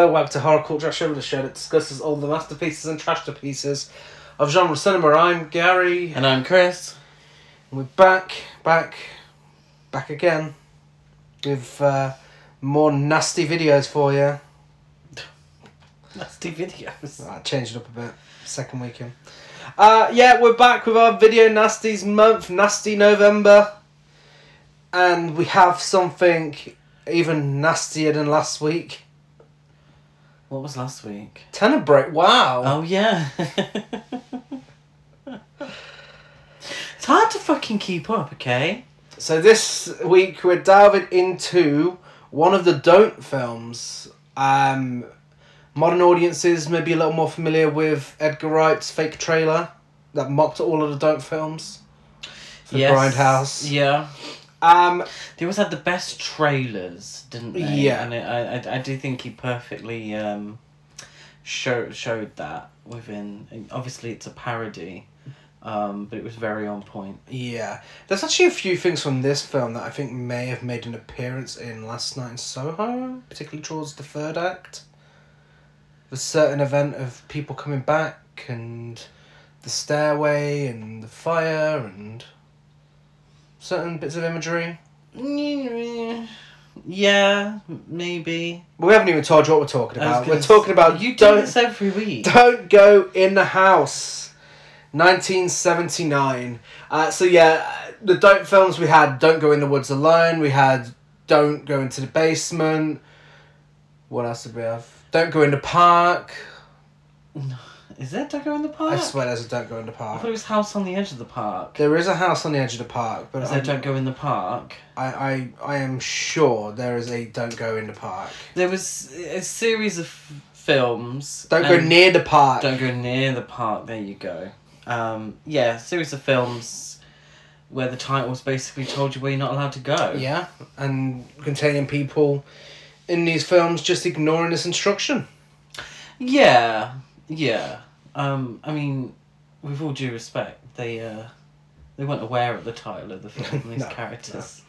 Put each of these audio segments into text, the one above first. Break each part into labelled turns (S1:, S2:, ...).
S1: Hello, welcome to Horror Culture Show, the show that discusses all the masterpieces and trash to trashterpieces of genre cinema. I'm Gary,
S2: And I'm Chris.
S1: and we're back, back, back again with uh, more nasty videos for you.
S2: Nasty videos.
S1: I changed it up a bit. Second weekend. Uh, yeah, we're back with our video nasties month, Nasty November, and we have something even nastier than last week.
S2: What was last week?
S1: Tenebrae. Wow.
S2: Oh yeah. it's hard to fucking keep up, okay?
S1: So this week we're diving into one of the don't films. Um, modern audiences may be a little more familiar with Edgar Wright's fake trailer that mocked all of the don't films. For Grindhouse.
S2: Yeah.
S1: Um,
S2: They always had the best trailers, didn't they?
S1: Yeah.
S2: And it, I, I, I do think he perfectly um, show, showed that within. Obviously, it's a parody, um, but it was very on point.
S1: yeah, there's actually a few things from this film that I think may have made an appearance in Last Night in Soho, particularly towards the third act. The certain event of people coming back and the stairway and the fire and certain bits of imagery.
S2: Yeah, maybe.
S1: But we haven't even told you what we're talking about. We're talking about
S2: you do
S1: don't
S2: this every week.
S1: don't go in the house. 1979. Uh, so yeah, the don't films we had Don't Go in the Woods Alone. We had Don't Go into the Basement. What else did we have? Don't Go in the Park.
S2: Is there Don't Go in the Park?
S1: I swear there's a Don't Go in the
S2: I
S1: Park.
S2: thought it was House on the Edge of the Park.
S1: There is a house on the edge of the park, but
S2: Is there Don't Go in the Park?
S1: I, I, I am sure there is a Don't Go in the Park.
S2: There was a series of films.
S1: Don't go
S2: and-
S1: near the park.
S2: Don't go near the park. There you go. Um, yeah, series of films where the titles basically told you where you're not allowed to go.
S1: Yeah, and containing people in these films just ignoring this instruction.
S2: Yeah, yeah. Um, I mean, with all due respect, they uh, they weren't aware of the title of the film. These
S1: No,
S2: characters.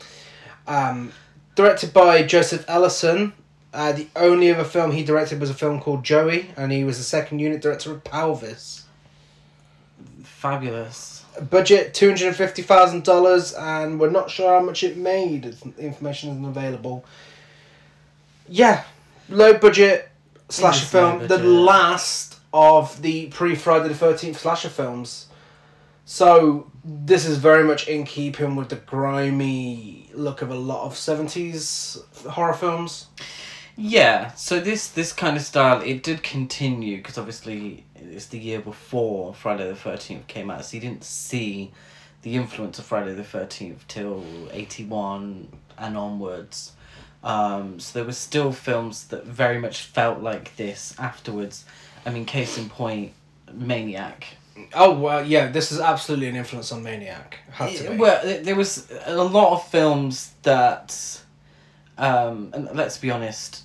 S1: Um, directed by Joseph Ellison. Uh, the only other film he directed was a film called Joey, and he was the second unit director of Pelvis.
S2: Fabulous.
S1: Budget two hundred and fifty thousand dollars, and we're not sure how much it made. It's- Information isn't available. Yeah, low budget slasher
S2: low
S1: film. The last of the pre Friday the Thirteenth slasher films. So this is very much in keeping with the grimy look of a lot of seventies horror films.
S2: Yeah, so this this kind of style it did continue because obviously it's the year before Friday the Thirteenth came out, so you didn't see the influence of Friday the Thirteenth till eighty one and onwards. Um, so there were still films that very much felt like this afterwards. I mean, case in point, Maniac.
S1: Oh well, yeah, this is absolutely an influence on Maniac. Had to be.
S2: Well, there was a lot of films that, um, and let's be honest,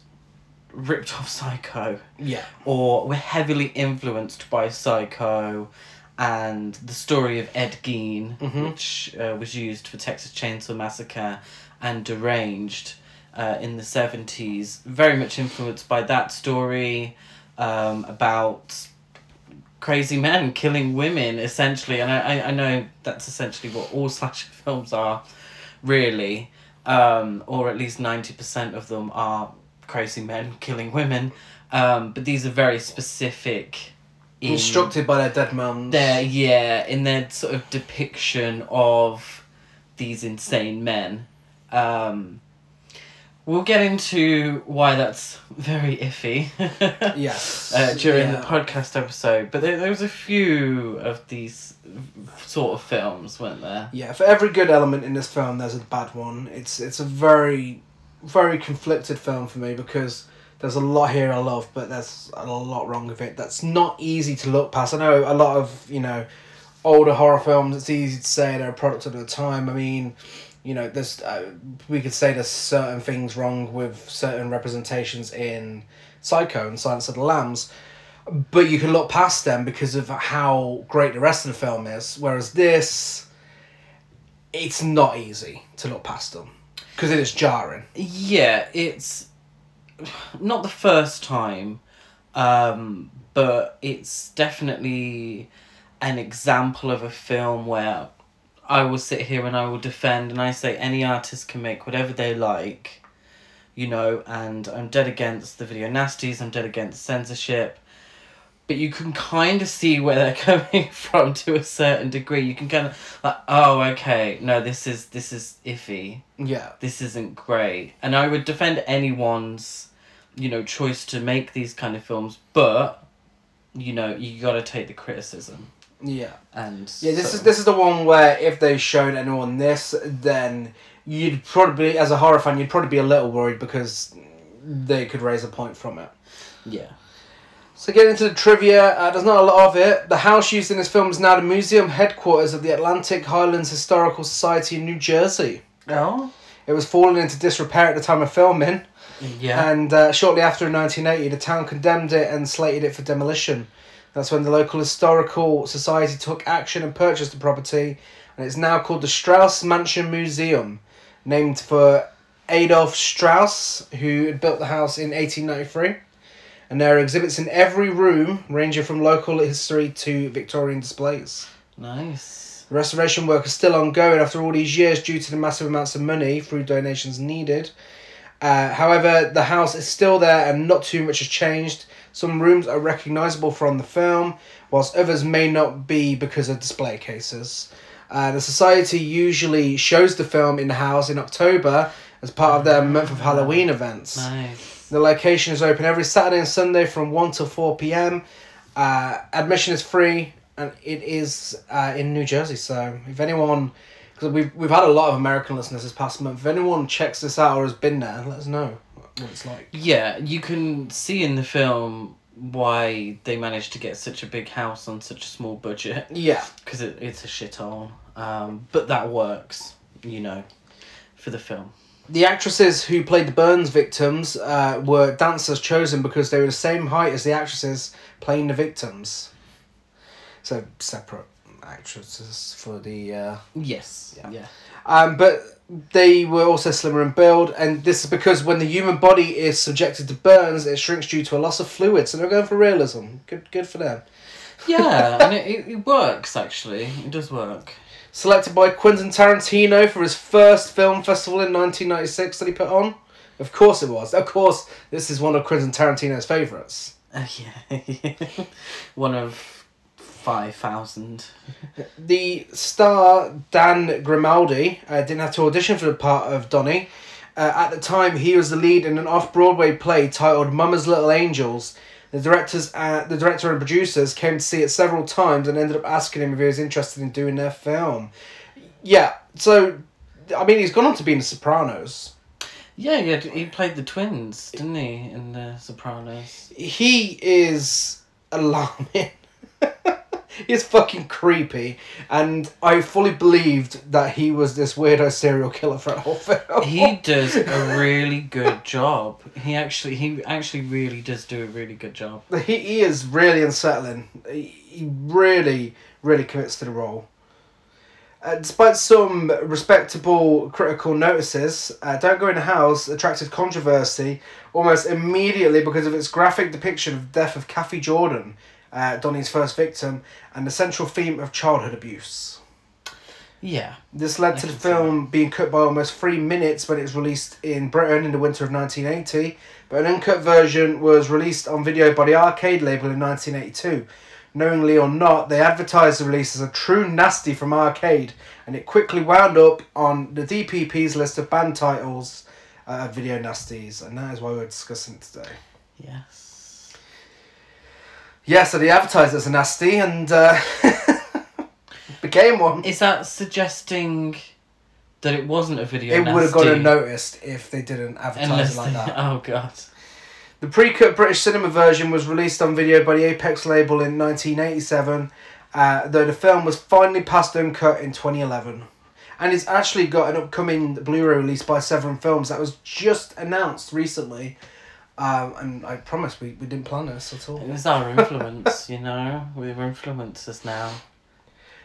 S2: ripped off Psycho.
S1: yeah,
S2: or were heavily influenced by Psycho and the story of Ed Gein,
S1: Mhm.
S2: which uh, was used for Texas Chainsaw Massacre and Deranged uh, in the 70s. Very much influenced by that story um, about crazy men killing women, essentially. And I, I, I know that's essentially what all slasher films are, really. Um, or at least 90% of them are crazy men killing women. Um, but these are very specific. In
S1: instructed by their dead mums.
S2: Their yeah, in their sort of depiction of these insane men. Um, we'll get into why that's very iffy.
S1: Yes.
S2: Uh, during
S1: Yeah.
S2: the podcast episode, but there, there was a few of these sort of films, weren't there?
S1: Yeah, for every good element in this film, there's a bad one. It's it's a very, very conflicted film for me because there's a lot here I love, but there's a lot wrong with it. That's not easy to look past. I know a lot of you know, older horror films. It's easy to say they're a product of the time. I mean, you know, there's uh, we could say there's certain things wrong with certain representations in Psycho and Silence of the Lambs. But you can look past them because of how great the rest of the film is. Whereas this, it's not easy to look past them because it is jarring.
S2: Yeah, it's not the first time, um, but it's definitely an example of a film where I will sit here and I will defend and I say any artist can make whatever they like, you know, and I'm dead against the video nasties, I'm dead against censorship. But you can kind of see where they're coming from to a certain degree. You can kind of like, oh, okay, no, this is this is iffy
S1: Yeah.
S2: this isn't great. And I would defend anyone's, you know, choice to make these kind of films, but you know, you got to take the criticism.
S1: Yeah.
S2: And
S1: Yeah, this
S2: so-
S1: is this is the one where if they showed anyone this, then you'd probably, as a horror fan, you'd probably be a little worried because they could raise a point from it.
S2: yeah.
S1: So getting into the trivia, uh, there's not a lot of it. The house used in this film is now the museum headquarters of the Atlantic Highlands Historical Society in New Jersey.
S2: Oh.
S1: It was falling into disrepair at the time of filming,
S2: Yeah.
S1: and uh, shortly after in 1980, the town condemned it and slated it for demolition. That's when the local historical society took action and purchased the property, and it's now called the Strauss Mansion Museum, named for Adolf Strauss, who had built the house in 1893. And there are exhibits in every room, ranging from local history to Victorian displays.
S2: nice.
S1: The restoration work is still ongoing after all these years due to the massive amounts of money through donations needed. Uh, however, the house is still there and not too much has changed. Some rooms are recognisable from the film, whilst others may not be because of display cases. Uh, the society usually shows the film in the house in October as part of their month of Halloween events.
S2: Nice.
S1: The location is open every Saturday and Sunday from 1 to 4 pm. Uh, admission is free and it is uh, in New Jersey. So if anyone, because we've, we've had a lot of American listeners this past month, if anyone checks this out or has been there, let us know what it's like.
S2: Yeah, you can see in the film why they managed to get such a big house on such a small budget
S1: Yeah.
S2: because it, it's a shithole. Um, but that works, you know, for the film.
S1: The actresses who played the Burns victims uh, were dancers chosen because they were the same height as the actresses playing the victims. So separate actresses for the. Uh,
S2: Yes.
S1: Yeah.
S2: yeah.
S1: Um, but they were also slimmer in build, and this is because when the human body is subjected to burns, it shrinks due to a loss of fluid. So they're going for realism. Good, good for them.
S2: Yeah, and it, it, works actually. It does work.
S1: Selected by Quentin Tarantino for his first film festival in 1996 that he put on. Of course it was. Of course, this is one of Quentin Tarantino's favourites.
S2: Uh, yeah, one of five thousand.
S1: The star Dan Grimaldi uh, didn't have to audition for the part of Donnie. Uh, at the time, he was the lead in an off-Broadway play titled Mama's Little Angels. The directors, uh, the director and producers came to see it several times and ended up asking him if he was interested in doing their film. Yeah, so I mean, he's gone on to be in The Sopranos.
S2: Yeah, yeah, he played the twins, didn't he, in The Sopranos?
S1: He is alarming. He's fucking creepy, and I fully believed that he was this weirdo serial killer for the whole film.
S2: He does a really good job. He actually, he actually really does do a really good job.
S1: he, he is really unsettling. He, he really, really commits to the role. Uh, despite some respectable critical notices, uh, Don't Go in the House attracted controversy almost immediately because of its graphic depiction of the death of Kathy Jordan, uh, Donnie's first victim, and the central theme of childhood abuse.
S2: Yeah.
S1: This led
S2: I
S1: to the film being cut by almost three minutes when it was released in Britain in the winter of 1980, but an uncut version was released on video by the arcade label in 1982. Knowingly or not, they advertised the release as a true nasty from arcade, and it quickly wound up on the DPP's list of banned titles uh, video nasties, and that is why we're discussing today.
S2: Yes.
S1: Yeah, so they advertised it as a nasty, and uh, became one.
S2: Is that suggesting that it wasn't a video?
S1: It would have gone
S2: nasty?
S1: unnoticed if they didn't advertise
S2: Unless
S1: it like
S2: they-
S1: that.
S2: Oh god.
S1: The pre-cut British cinema version was released on video by the Apex label in 1987, uh, though the film was finally passed uncut in 2011. And it's actually got an upcoming Blu-ray release by Severin Films that was just announced recently. Um, and I promise we, we didn't plan this at all.
S2: It was our influence, you know. We were influencers now.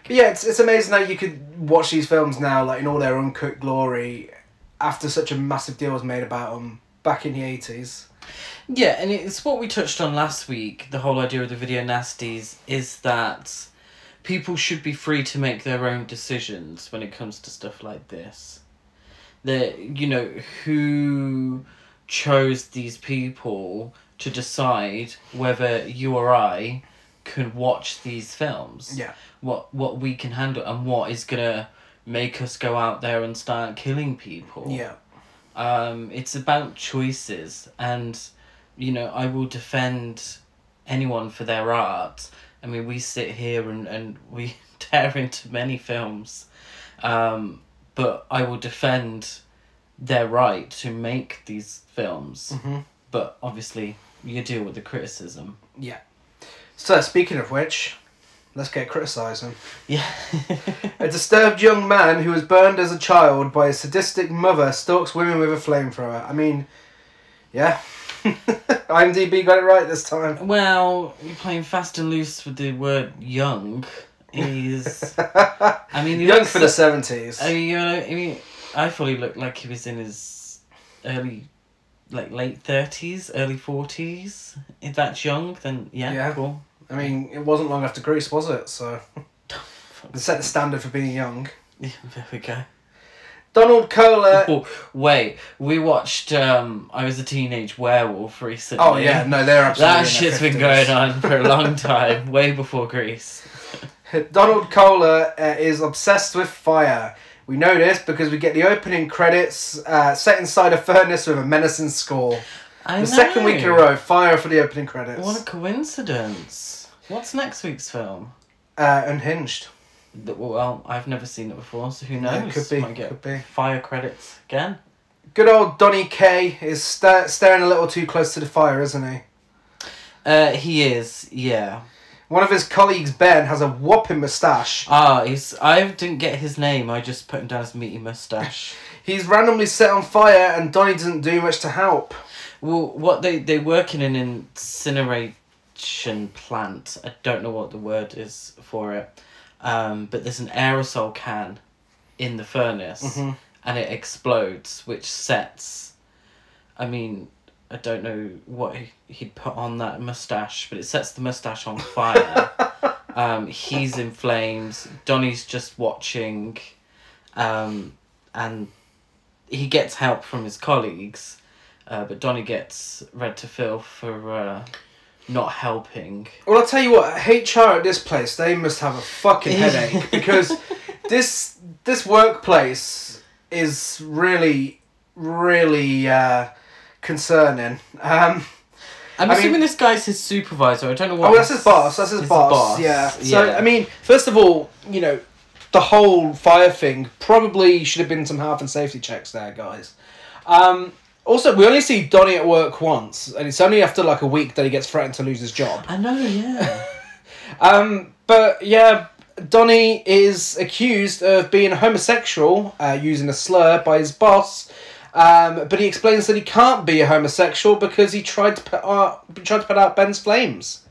S1: But yeah, it's, it's amazing that you could watch these films now, like in all their uncut glory, after such a massive deal was made about them back in the eighties.
S2: Yeah, and it's what we touched on last week. The whole idea of the video nasties is that people should be free to make their own decisions when it comes to stuff like this. That you know who chose these people to decide whether you or I can watch these films.
S1: Yeah.
S2: What what we can handle and what is gonna make us go out there and start killing people.
S1: Yeah.
S2: Um, it's about choices, and you know I will defend anyone for their art. I mean, we sit here and and we tear into many films, um, but I will defend their right to make these films.
S1: hmm
S2: But obviously, you deal with the criticism.
S1: Yeah. So speaking of which, let's get criticising.
S2: Yeah.
S1: A disturbed young man who was burned as a child by a sadistic mother stalks women with a flamethrower. I mean, yeah. IMDb got it right this time.
S2: well, you're playing fast and loose with the word young. Is I mean,
S1: Young for the 70s.
S2: I mean, you know, I mean, I thought he looked like he was in his early, like late thirties, early forties. If that's young, then yeah,
S1: Yeah.
S2: cool.
S1: I mean, it wasn't long after Grease, was it? So, they set the standard for being young.
S2: Yeah, there we go.
S1: Donald Kohler.
S2: Oh, wait, we watched. um I was a teenage werewolf recently.
S1: Oh, yeah, no, they're absolutely.
S2: that
S1: in their
S2: shit's been
S1: 50s.
S2: going on for a long time, way before Grease.
S1: Donald Kohler uh, is obsessed with fire. We know this because we get the opening credits uh, set inside a furnace with a menacing score.
S2: I
S1: The
S2: know.
S1: second week in a row, fire for the opening credits.
S2: What a coincidence! What's next week's film?
S1: Uh, unhinged.
S2: Th- Well, I've never seen it before, so who knows?
S1: it could be,
S2: Might get
S1: could be.
S2: fire credits again.
S1: Good old Donny K is sta- staring a little too close to the fire, isn't he?
S2: Uh, he is, yeah.
S1: One of his colleagues, Ben, has a whopping moustache.
S2: Ah, he's. I didn't get his name. I just put him down as meaty mustache.
S1: He's randomly set on fire, and Donny doesn't do much to help.
S2: well, what they they work in an incineration plant. I don't know what the word is for it, um, but there's an aerosol can in the furnace,
S1: Mhm.
S2: and it explodes, which sets. I mean, I don't know what he, he'd put on that mustache, but it sets the mustache on fire. um, he's in flames. Donny's just watching, um, and he gets help from his colleagues, uh, but Donny gets red to Phil for uh, not helping.
S1: Well, I'll tell you what, HR at this place, they must have a fucking headache because this this workplace is really, really uh, concerning. Um,
S2: I'm
S1: I mean-
S2: assuming this guy's his supervisor. I don't know what.
S1: oh, that's his boss. That's his
S2: his
S1: boss. Yeah. So I mean, first of all, you know, the whole fire thing probably should have been some health and safety checks there, guys. Um, also, we only see Donny at work once, and it's only after like a week that he gets threatened to lose his job.
S2: I know, yeah.
S1: Um, but yeah, Donny is accused of being homosexual, uh, using a slur by his boss. Um, but he explains that he can't be a homosexual because he tried to put out, tried to put out Ben's flames.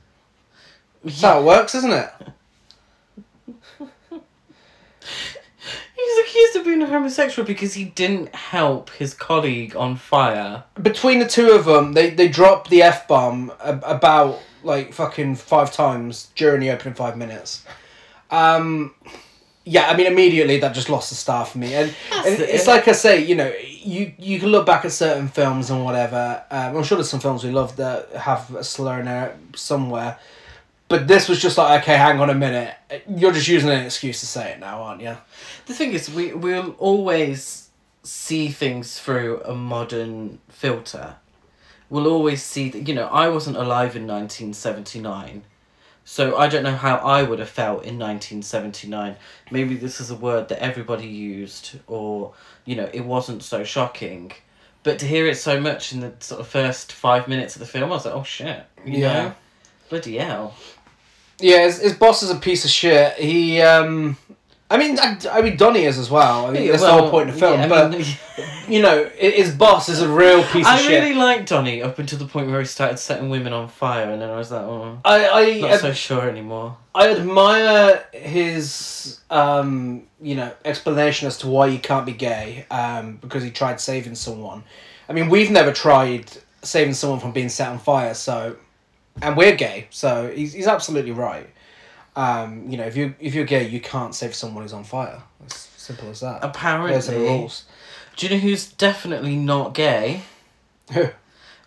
S1: That's how it works, isn't it?
S2: He's accused of being a homosexual because he didn't help his colleague on fire.
S1: Between the two of them, they they drop the f bomb about like fucking five times during the opening five minutes. Um, yeah, I mean immediately that just lost the star for me, and, and it's like I say, you know, you you can look back at certain films and whatever. Um, I'm sure there's some films we love that have a slur in there somewhere, but this was just like, okay, hang on a minute, you're just using an excuse to say it now, aren't you?
S2: The thing is, we we'll always see things through a modern filter. We'll always see that you know I wasn't alive in nineteen seventy nine, so I don't know how I would have felt in nineteen seventy nine. Maybe this is a word that everybody used, or you know it wasn't so shocking. But to hear it so much in the sort of first five minutes of the film, I was like, oh shit, you
S1: Yeah.
S2: know, bloody hell.
S1: Yeah, his, his boss is a piece of shit. He, um, I mean, I, I mean, Donnie is as well. I mean, that's the whole point of the film.
S2: yeah,
S1: but
S2: mean-
S1: you know, his boss is a real piece of shit.
S2: I really liked Donny up until the point where he started setting women on fire, and then I was like, oh,
S1: I, I,
S2: not so sure anymore.
S1: I admire his, um, you know, explanation as to why he can't be gay, um, because he tried saving someone. I mean, we've never tried saving someone from being set on fire, so, and we're gay, so he's, he's absolutely right. Um, you know, if you if you're gay, you can't save someone who's on fire. It's simple as that. Those are the
S2: Apparently,
S1: rules.
S2: do you know who's definitely not gay?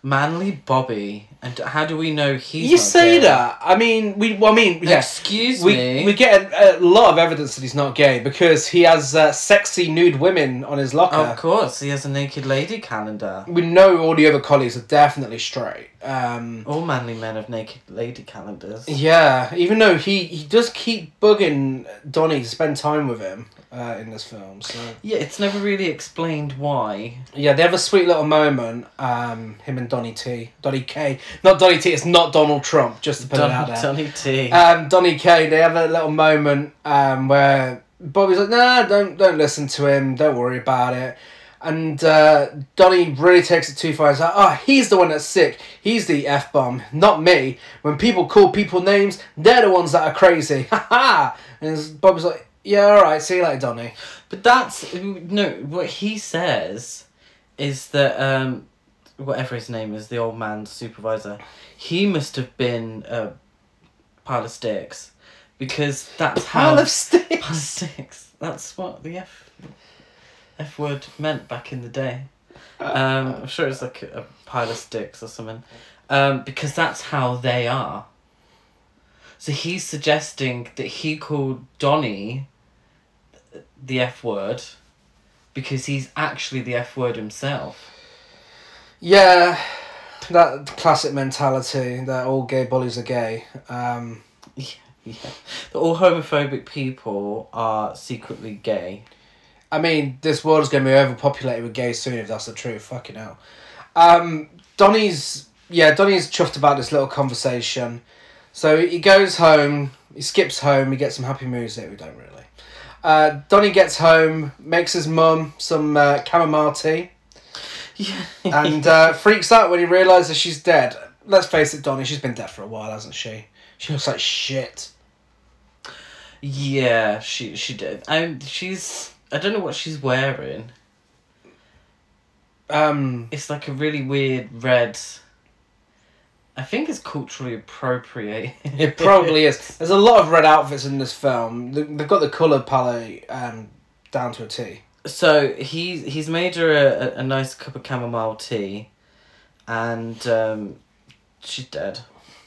S2: Manly Bobby. And how do we know he's
S1: you
S2: not
S1: say
S2: gay?
S1: that. I mean, we. Well, I mean, yes.
S2: Excuse
S1: we,
S2: me.
S1: we get a, a lot of evidence that he's not gay because he has uh, sexy nude women on his locker.
S2: Of course, he has a naked lady calendar.
S1: We know all the other colleagues are definitely straight. Um,
S2: All manly men have naked lady calendars.
S1: yeah, even though he, he does keep bugging Donnie to spend time with him uh, in this film. So
S2: Yeah, it's never really explained why.
S1: yeah, they have a sweet little moment. Um, him and Donnie T, Donnie K, not Donnie T. It's not Donald Trump. Just to put it out
S2: Donny,
S1: there.
S2: Donny T.
S1: um, Donny K, they have a little moment um, where Bobby's like, "Nah, don't don't listen to him. Don't worry about it." And uh, Donny really takes it too far. He's like, "Oh, he's the one that's sick. He's the f bomb, not me. When people call people names, they're the ones that are crazy." Ha ha! And Bobby's like, "Yeah, all right. See you later, Donny."
S2: But that's no. What he says is that um, whatever his name is, the old man's supervisor, he must have been a pile of sticks, because that's how
S1: Pile of sticks.
S2: pile of
S1: sticks.
S2: That's what the f f word meant back in the day. Um, I'm sure it's like a, a pile of sticks or something, um, because that's how they are. So he's suggesting that he called Donny the F word because he's actually the F word himself.
S1: Yeah, that classic mentality that all gay bullies are gay. Um,
S2: Yeah. That all homophobic people are secretly gay.
S1: I mean, this world is going to be overpopulated with gays soon if that's the truth. Fucking hell. Um, Donny's, yeah, Donny's chuffed about this little conversation. So he goes home, he skips home, he gets some happy music. We don't really. Uh, Donny gets home, makes his mum some uh, chamomile tea,
S2: Yeah.
S1: and uh, freaks out when he realises she's dead. Let's face it, Donny, she's been dead for a while, hasn't she? She looks like shit.
S2: yeah, she she did. Um, she's I don't know what she's wearing.
S1: Um,
S2: It's like a really weird red. I think it's culturally appropriate.
S1: It probably is. There's a lot of red outfits in this film. They- They've got the colour palette um, down to a T.
S2: So he's he's made her a, a, a nice cup of chamomile tea, and um, she's dead.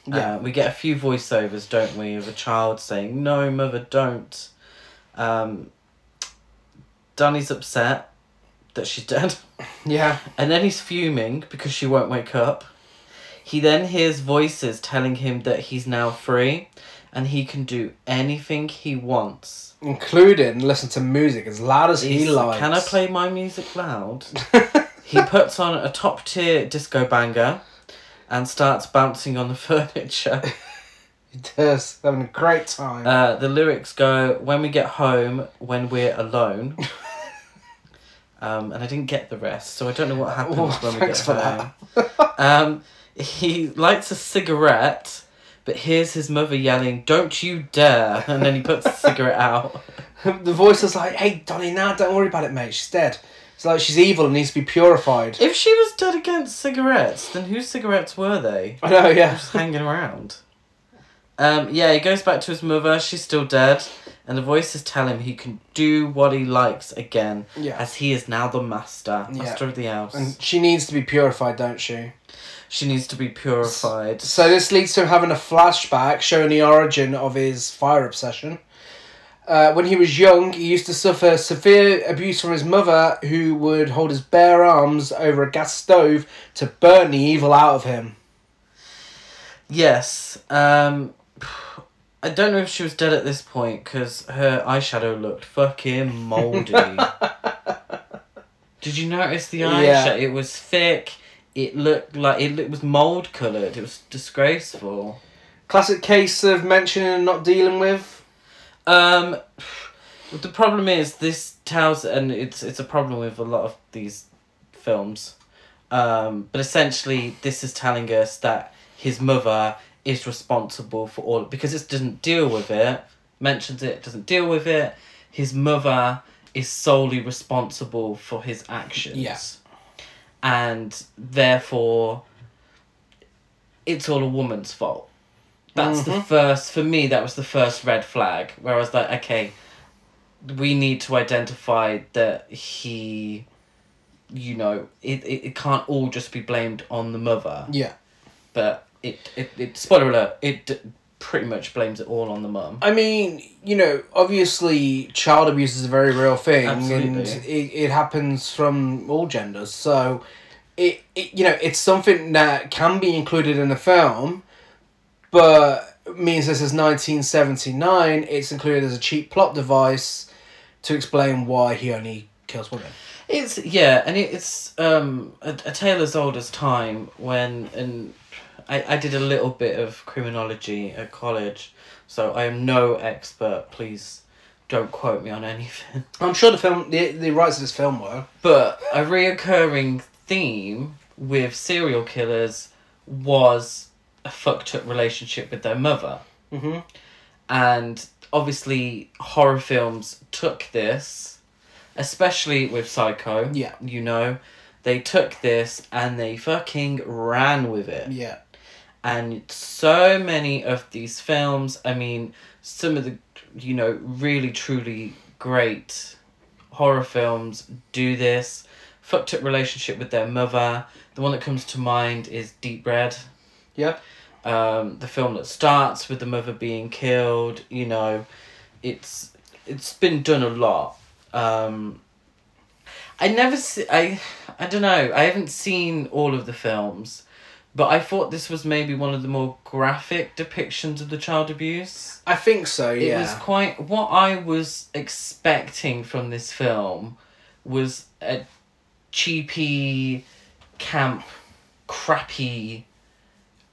S1: Yeah.
S2: Uh, we get a few voiceovers, don't we, of a child saying, "No, mother, don't." Um, Danny's upset that she's dead,
S1: Yeah.
S2: and then he's fuming because she won't wake up. He then hears voices telling him that he's now free, and he can do anything he wants.
S1: Including listen to music as loud as he likes.
S2: Can I play my music loud? he puts on a top tier disco banger and starts bouncing on the furniture.
S1: he does. Having a great time.
S2: Uh, the lyrics go, When we get home, when we're alone. um, and I didn't get the rest, so I don't know what happens
S1: Oh,
S2: when we get
S1: for
S2: home.
S1: that.
S2: Um, he lights a cigarette, but hears his mother yelling, Don't you dare! And then he puts the cigarette out.
S1: the voice is like, hey, Donny, now don't worry about it, mate. She's dead. It's like she's evil and needs to be purified.
S2: If she was dead against cigarettes, then whose cigarettes were they?
S1: I know, yeah.
S2: just hanging around. Um, yeah, he goes back to his mother. She's still dead, and the voices tell him he can do what he likes again,
S1: Yeah.
S2: as he is now the master,
S1: Yeah.
S2: master of the house.
S1: And she needs to be purified, don't she?
S2: She needs to be purified.
S1: So this leads to him having a flashback showing the origin of his fire obsession. Uh, when he was young, he used to suffer severe abuse from his mother, who would hold his bare arms over a gas stove to burn the evil out of him.
S2: Yes. Um, I don't know if she was dead at this point because her eyeshadow looked fucking moldy. Did you notice the eyeshadow?
S1: Yeah.
S2: It was thick. It looked like it, it was mold coloured. It was disgraceful.
S1: Classic case of mentioning and not dealing with.
S2: Um, the problem is this tells, and it's it's a problem with a lot of these films. Um, but essentially, this is telling us that his mother is responsible for all because it doesn't deal with it, mentions it, doesn't deal with it. His mother is solely responsible for his actions.
S1: Yeah.
S2: And therefore it's all a woman's fault. That's the
S1: Mhm.
S2: first for me. That was the first red flag. Where I was like, okay, we need to identify that he, you know, it, it, it can't all just be blamed on the mother.
S1: Yeah.
S2: But it, it, it spoiler alert, it d- pretty much blames it all on the mum.
S1: I mean, you know, obviously, child abuse is a very real thing, and it, it happens from all genders. So, it, it you know, it's something that can be included in the film, but means this is nineteen seventy nine. It's included as a cheap plot device to explain why he only kills women.
S2: It's yeah, and it's um a, a tale as old as time when and I, I did a little bit of criminology at college, so I am no expert. Please don't quote me on anything.
S1: I'm sure the film, the the writers of this film were.
S2: But a reoccurring theme with serial killers was a fucked up relationship with their mother.
S1: Mm-hmm.
S2: And obviously, horror films took this, especially with Psycho.
S1: Yeah.
S2: You know, they took this and they fucking ran with it.
S1: Yeah.
S2: And so many of these films, I mean, some of the, you know, really truly great horror films do this. Fucked up relationship with their mother. The one that comes to mind is Deep Red
S1: yeah
S2: um, the film that starts with the mother being killed. You know, it's it's been done a lot. Um, I never see. I I don't know. I haven't seen all of the films, but I thought this was maybe one of the more graphic depictions of the child abuse.
S1: I think so. Yeah.
S2: It was quite what I was expecting from this film was a cheapy, camp, crappy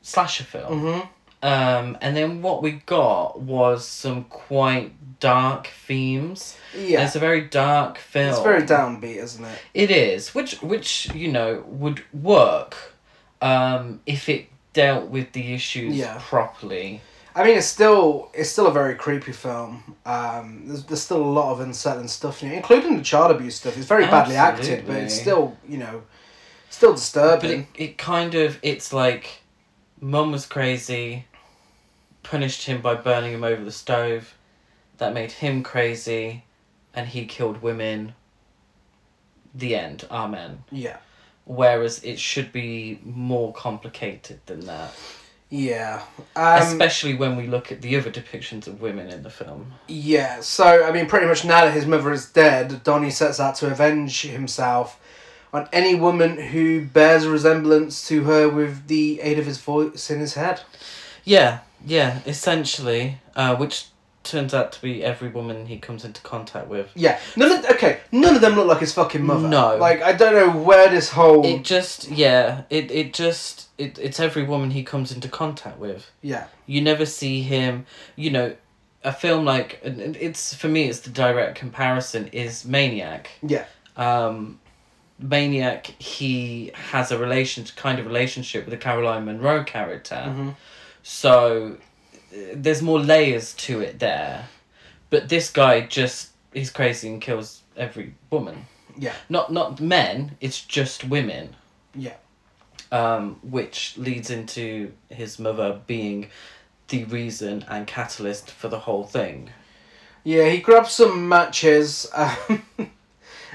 S2: slasher film.
S1: mm-hmm.
S2: Um, and then what we got was some quite dark themes.
S1: Yeah.
S2: It's a very dark film.
S1: It's very downbeat, isn't it?
S2: It is, which which you know would work, um, if it dealt with the issues
S1: Yeah.
S2: properly.
S1: I mean, it's still it's still a very creepy film. Um, there's, there's still a lot of unsettling stuff in it, including the child abuse stuff. It's very badly acted, but it's still you know, still disturbing.
S2: But it, it kind of it's like, mum was crazy. Punished him by burning him over the stove. That made him crazy, and he killed women. The end. Amen.
S1: yeah,
S2: Whereas it should be more complicated than that.
S1: yeah, um,
S2: Especially when we look at the other depictions of women in the film.
S1: yeah. So I mean, pretty much now that his mother is dead, Donnie sets out to avenge himself on any woman who bears a resemblance to her with the aid of his voice in his head.
S2: Yeah, yeah, essentially. Uh, which turns out to be every woman he comes into contact with.
S1: Yeah, none of okay, none of them look like his fucking mother.
S2: No.
S1: like I don't know where this whole
S2: It just, yeah, it, it just, it, it's every woman he comes into contact with.
S1: yeah.
S2: You never see him, you know, a film like, it's, for me, it's the direct comparison, is Maniac.
S1: Yeah.
S2: um, Maniac, he has a relation kind of relationship with the Caroline Munro character.
S1: hmm
S2: So there's more layers to it there. But this guy just he's crazy and kills every woman.
S1: Yeah.
S2: Not not men, it's just women.
S1: Yeah.
S2: Um, which leads into his mother being the reason and catalyst for the whole thing.
S1: Yeah, he grabs some matches um,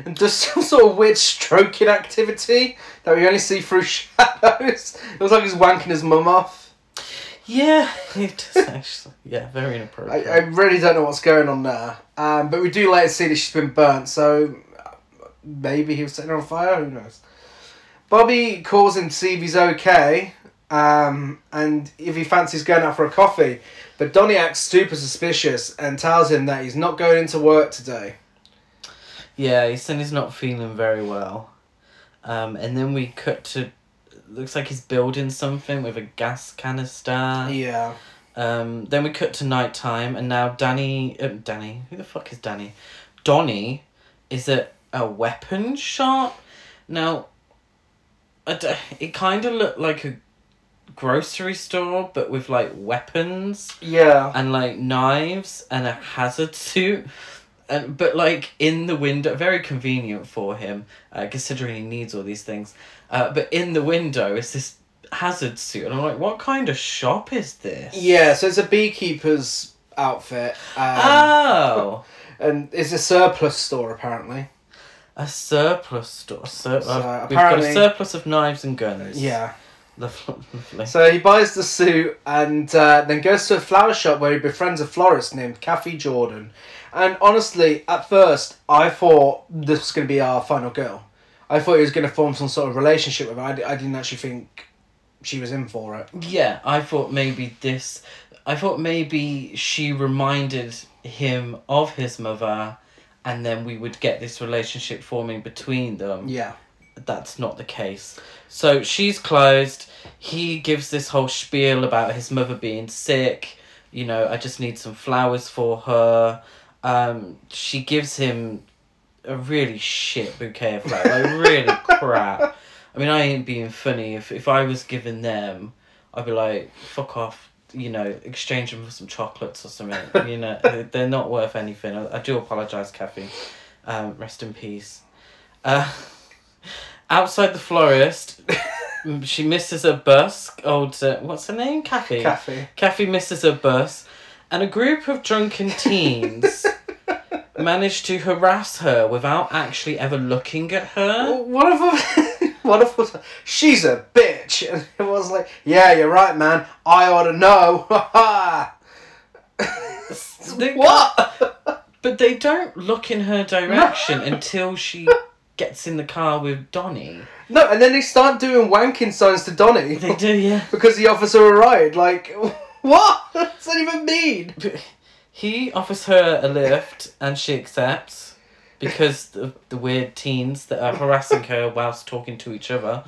S1: and does some sort of weird stroking activity that we only see through shadows. It looks like he's wanking his mum off.
S2: Yeah, it does actually. Yeah, very inappropriate.
S1: I really don't know what's going on there. Um, but we do later see that she's been burnt, so maybe he was setting her on fire, who knows. Bobby calls him to see if he's okay, um, and if he fancies going out for a coffee. But Donnie acts super suspicious and tells him that he's not going into work today.
S2: Yeah, he said he's not feeling very well. Um, and then we cut to looks like he's building something with a gas canister.
S1: Yeah.
S2: Um, then we cut to nighttime, and now Danny, uh, Danny, who the fuck is Danny? Donnie is at a weapon shop. Now, I d- it kind of looked like a grocery store, but with like weapons
S1: Yeah.
S2: and like knives and a hazard suit. and but like in the window, very convenient for him, uh, considering he needs all these things. Uh, but in the window is this hazard suit, and I'm like, what kind of shop is this?
S1: Yeah, so it's a beekeeper's outfit. Um,
S2: Oh,
S1: and it's a surplus store apparently.
S2: a surplus store. Sur-
S1: So,
S2: uh, we've got a surplus of knives and guns.
S1: Yeah.
S2: Lovely.
S1: So he buys the suit and uh, then goes to a flower shop where he befriends a florist named Kathy Jordan. And honestly, at first, I thought this was going to be our final girl. I thought he was going to form some sort of relationship with her. I, I didn't actually think she was in for it.
S2: Yeah, I thought maybe this. I thought maybe she reminded him of his mother, and then we would get this relationship forming between them.
S1: Yeah.
S2: That's not the case. So she's closed. He gives this whole spiel about his mother being sick. You know, I just need some flowers for her. Um, she gives him a really shit bouquet of flowers, like really crap. I mean, I ain't being funny. If if I was giving them, I'd be like, fuck off. You know, exchange them for some chocolates or something. You know, they- they're not worth anything. I, I do apologize, Kathy. Um, rest in peace. Uh, outside the florist, she misses a bus. Old, uh, what's her name? Kathy.
S1: Kathy.
S2: Kathy misses a bus, and a group of drunken teens manage to harass her without actually ever looking at her.
S1: One of them, one of them, she's a bitch, and it was like, yeah, you're right, man. I ought to know. What?
S2: But they don't look in her direction until she gets in the car with Donnie.
S1: No, and then they start doing wanking signs to Donny
S2: They do, yeah.
S1: because the officer arrived. Like, what? What does that even mean?
S2: But he offers her a lift and she accepts because of the weird teens that are harassing her whilst talking to each other.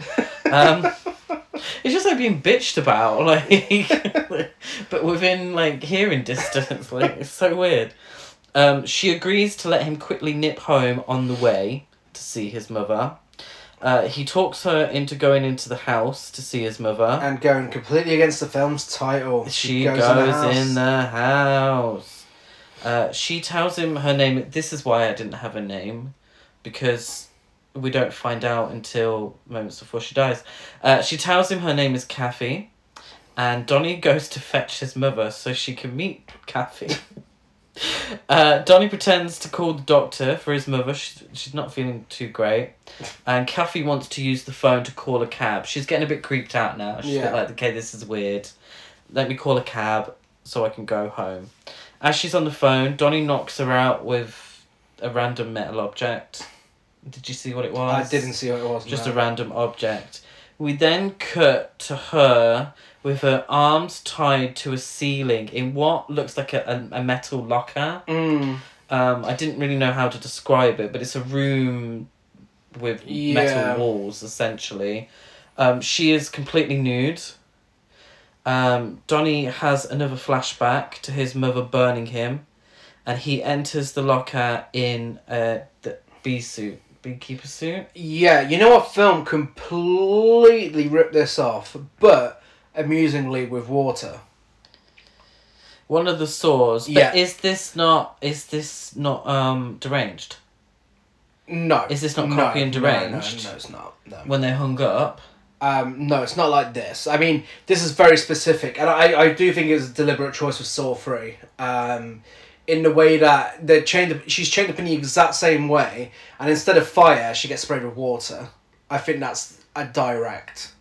S2: Um, it's just like being bitched about, like, but within like hearing distance. Like it's so weird. Um, she agrees to let him quickly nip home on the way to see his mother. Uh, he talks her into going into the house to see his mother.
S1: And going completely against the film's title.
S2: She goes, in, the house. Uh, she tells him her name. This is why I didn't have a name, because we don't find out until moments before she dies. Uh, she tells him her name is Kathy, and Donnie goes to fetch his mother so she can meet Kathy. Uh, Donnie pretends to call the doctor for his mother. She's, she's not feeling too great. And Kathy wants to use the phone to call a cab. She's getting a bit creeped out now. She's
S1: Yeah.
S2: like, okay, this is weird. Let me call a cab so I can go home. As she's on the phone, Donnie knocks her out with a random metal object. Did you see what it was?
S1: I didn't see what it was.
S2: Just
S1: no.
S2: a random object. We then cut to her with her arms tied to a ceiling in what looks like a, a, a metal locker.
S1: Mm,
S2: Um, I didn't really know how to describe it, but it's a room with
S1: Yeah.
S2: metal walls, essentially. Um, she is completely nude. Um, Donnie has another flashback to his mother burning him, and he enters the locker in a the bee suit, beekeeper suit.
S1: yeah, you know what film completely ripped this off, but amusingly with water.
S2: One of the saws. But
S1: Yeah.
S2: is this not? Is this not um deranged?
S1: No.
S2: Is this not
S1: no,
S2: cocky and
S1: no,
S2: deranged?
S1: No, no, it's not. No.
S2: When they hung up.
S1: Um, no, it's not like this. I mean, this is very specific, and I, I do think it's a deliberate choice with Saw Three. Um, in the way that they're chained she's chained up in the exact same way, and instead of fire, she gets sprayed with water. I think that's a direct.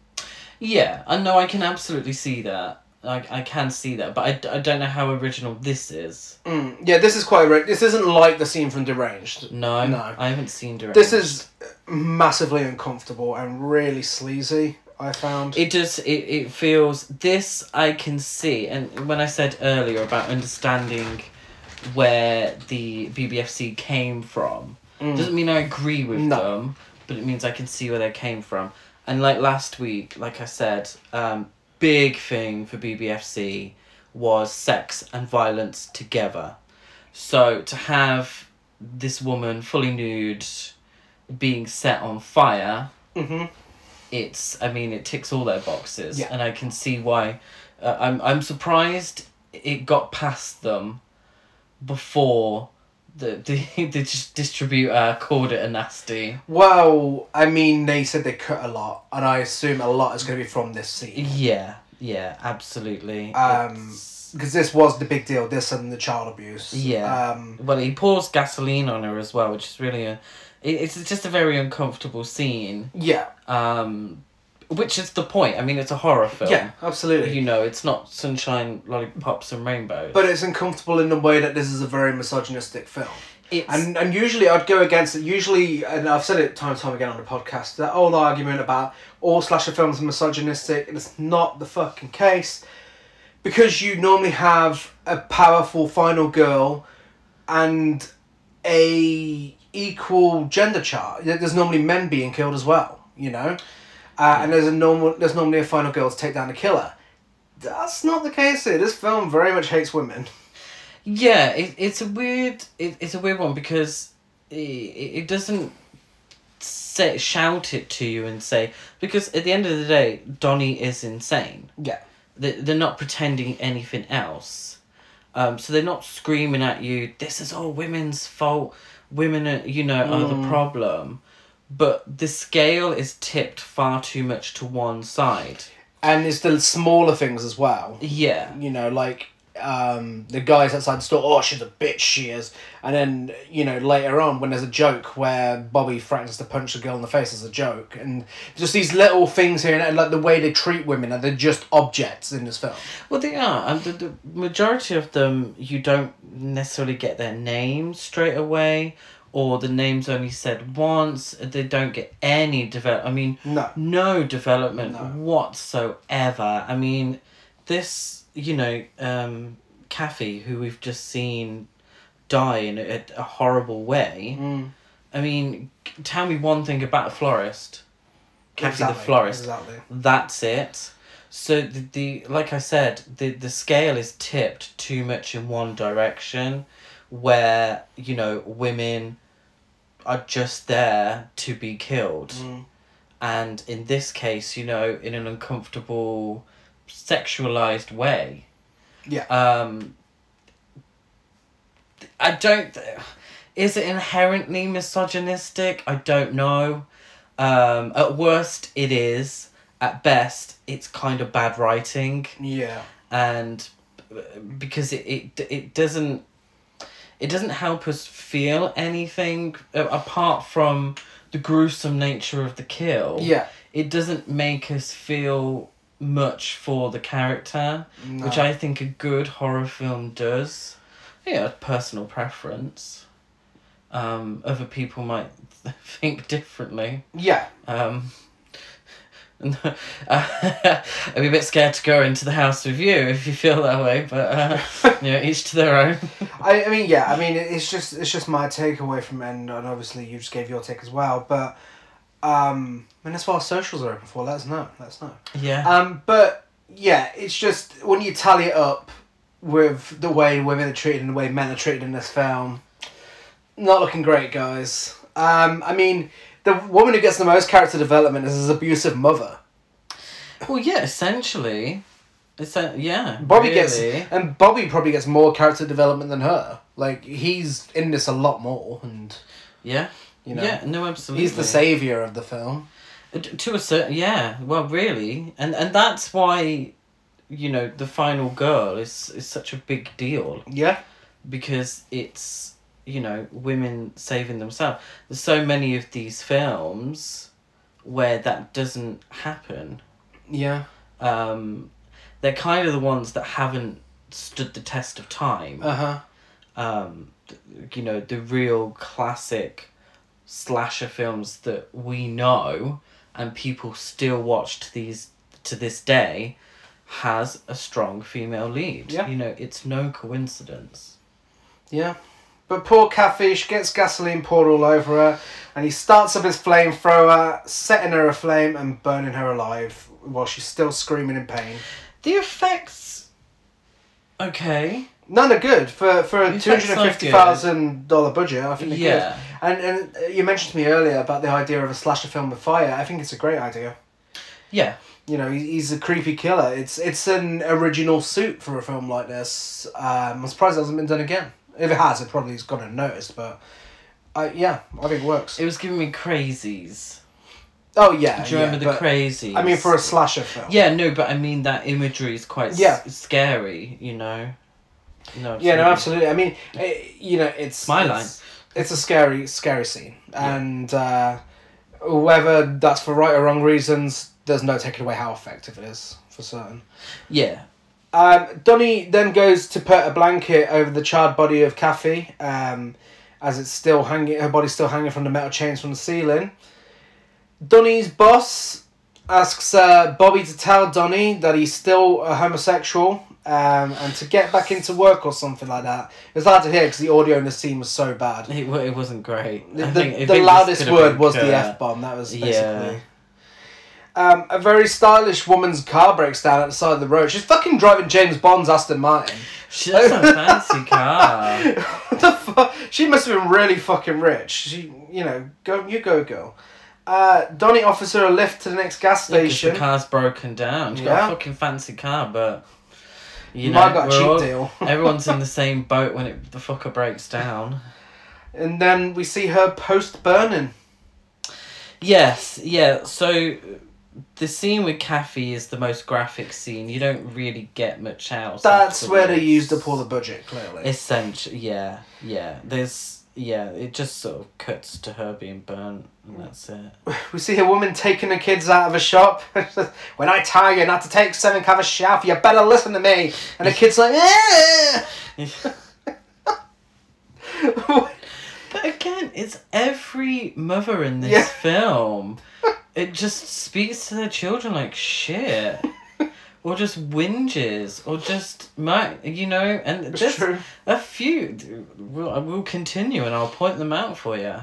S2: Yeah, I know. I can absolutely see that. I, I can see that, but I, I don't know how original this is.
S1: Mm, yeah, this is quite. This isn't like the scene from Deranged.
S2: No,
S1: No.
S2: I haven't seen Deranged.
S1: This is massively uncomfortable and really sleazy. I found.
S2: It just it, it feels this I can see, and when I said earlier about understanding where the BBFC came from,
S1: Mm.
S2: doesn't mean I agree with
S1: No.
S2: them, but it means I can see where they came from. And like last week, like I said, um, big thing for BBFC was sex and violence together. So to have this woman fully nude being set on fire,
S1: hmm
S2: it's I mean it ticks all their boxes,
S1: Yeah.
S2: and I can see why. Uh, I'm I'm surprised it got past them before the the, the distributor called it a nasty.
S1: Well, I mean, they said they cut a lot, and I assume a lot is going to be from this scene.
S2: Yeah, yeah, absolutely.
S1: Um, Because this was the big deal, this and the child abuse.
S2: Yeah.
S1: Um,
S2: well, he pours gasoline on her as well, which is really a. it- It's just a very uncomfortable scene.
S1: yeah.
S2: Um, which is the point. I mean, it's a horror film.
S1: Yeah, absolutely.
S2: You know, it's not sunshine, lollipops, and rainbows.
S1: But it's uncomfortable in the way that this is a very misogynistic film.
S2: it's
S1: And and usually I'd go against it. Usually, and I've said it time and time again on the podcast, that old argument about all slasher films are misogynistic, and it's not the fucking case. Because you normally have a powerful final girl and a equal gender chart. There's normally men being killed as well, you know? Uh, and there's a normal there's normally a final girl to take down the killer. That's not the case here. This film very much hates women.
S2: Yeah, it, it's a weird it, it's a weird one because it, it doesn't say shout it to you and say because at the end of the day Donnie is insane.
S1: Yeah.
S2: They they're not pretending anything else. Um, so they're not screaming at you. This is all women's fault. Women are you know are the
S1: Mm.
S2: problem, but the scale is tipped far too much to one side.
S1: And it's the smaller things as well.
S2: Yeah.
S1: you know, like um, the guys outside the store, oh, she's a bitch, she is. And then, you know, later on, when there's a joke where Bobby threatens to punch the girl in the face as a joke, and just these little things here, and, like the way they treat women, and they're just objects in this film.
S2: Well, they are, and the, the majority of them you don't necessarily get their names straight away, or the name's only said once. They don't get any develop. I mean,
S1: No.
S2: no development
S1: No.
S2: whatsoever. I mean, this you know, um, Kathy, who we've just seen die in a, a horrible way.
S1: Mm,
S2: I mean, tell me one thing about a florist. Kathy the
S1: exactly,
S2: florist.
S1: Exactly.
S2: That's it. So the, the like I said, the the scale is tipped too much in one direction, where you know women are just there to be killed,
S1: Mm,
S2: and in this case, you know, in an uncomfortable, sexualized way.
S1: Yeah.
S2: Um. I don't. Is it inherently misogynistic? I don't know. Um, at worst, it is. At best, it's kind of bad writing,
S1: yeah.
S2: and because it it it doesn't it doesn't help us feel anything uh, apart from the gruesome nature of the kill.
S1: Yeah.
S2: It doesn't make us feel much for the character,
S1: No.
S2: which I think a good horror film does. Yeah, personal preference. Um, other people might think differently.
S1: Yeah.
S2: Um, uh, I'd be a bit scared to go into the house with you if you feel that way, but uh, you know, each to their own.
S1: I, I mean, yeah. I mean, it's just it's just my takeaway from it, and, and obviously you just gave your take as well. But um, I mean, that's what our socials are open for. Let us know. Let us know.
S2: Yeah.
S1: Um, but yeah, it's just when you tally it up with the way women are treated and the way men are treated in this film, not looking great, guys. Um, I mean, the woman who gets the most character development is his abusive mother.
S2: well, yeah, essentially. It's a, yeah.
S1: Bobby
S2: really.
S1: gets, and Bobby probably gets more character development than her. Like he's in this a lot more, and
S2: Yeah.
S1: you know,
S2: yeah, no, absolutely.
S1: he's the savior of the film.
S2: Uh, To a certain, yeah. Well, really, and and that's why, you know, the final girl is is such a big deal
S1: Yeah,
S2: because it's you know women saving themselves. There's so many of these films where that doesn't happen.
S1: yeah,
S2: Um, they're kind of the ones that haven't stood the test of time.
S1: uh huh.
S2: um, you know, the real classic slasher films that we know and people still watch to these to this day has a strong female lead.
S1: Yeah.
S2: You know, it's no coincidence.
S1: Yeah. But poor Kathy, she gets gasoline poured all over her, and he starts up his flamethrower, setting her aflame and burning her alive while she's still screaming in pain.
S2: The effects okay.
S1: No, they're good for for a two hundred
S2: are
S1: and fifty thousand dollar budget. I think they're
S2: Yeah.
S1: good. And and you mentioned to me earlier about the idea of a slasher film with fire. I think it's a great idea.
S2: Yeah.
S1: You know, he's a creepy killer. It's it's an original suit for a film like this. Um, I'm surprised it hasn't been done again. If it has, it probably has gone unnoticed. But, uh, yeah, I think it works.
S2: It was giving me crazies.
S1: oh yeah,
S2: Do you
S1: yeah,
S2: remember the
S1: but-
S2: crazies?
S1: I mean, for a slasher film.
S2: Yeah, no, but I mean that imagery is quite
S1: Yeah.
S2: s- scary, you know. No,
S1: Yeah, no, absolutely. I mean, it, you know, it's
S2: My
S1: it's,
S2: line.
S1: It's a scary, scary scene, and uh, whether that's for right or wrong reasons, there's no taking away how effective it is for certain.
S2: Yeah,
S1: Um, Donnie then goes to put a blanket over the charred body of Kathy, um, as it's still hanging. Her body's still hanging from the metal chains from the ceiling. Donnie's boss asks uh, Bobby to tell Donnie that he's still a homosexual. Um, and to get back into work or something like that. It was hard to hear because the audio in the scene was so bad.
S2: it, it wasn't great.
S1: The, the, the loudest word was the. F bomb. That was
S2: Yeah.
S1: Um, a very stylish woman's car breaks down at the side of the road. She's fucking driving James Bond's Aston Martin.
S2: She has a fancy car.
S1: what the fuck? She must have been really fucking rich. She, you know, go you go girl. Uh, Donnie offers her a lift to the next gas
S2: Yeah, 'cause
S1: station.
S2: the car's broken down. She's got
S1: Yeah.
S2: a fucking fancy car, but you know,
S1: might got a
S2: we're
S1: cheap
S2: all-
S1: deal.
S2: everyone's in the same boat when it the fucker breaks down.
S1: And then we see her post burning.
S2: Yes, yeah. So the scene with Kathy is the most graphic scene. You don't really get much else.
S1: That's where they used up all the budget, clearly.
S2: Essentially, yeah, yeah. There's yeah. It just sort of cuts to her being burnt, and that's it.
S1: We see a woman taking the kids out of a shop. when I tell you not to take out of a shelf, you better listen to me. And the kid's like, eh.
S2: But again, it's every mother in this
S1: Yeah.
S2: film. It just speaks to their children like shit. Or just whinges, or just might you know, and
S1: It's
S2: there's
S1: true.
S2: a few. We'll, I will continue, and I'll point them out for you.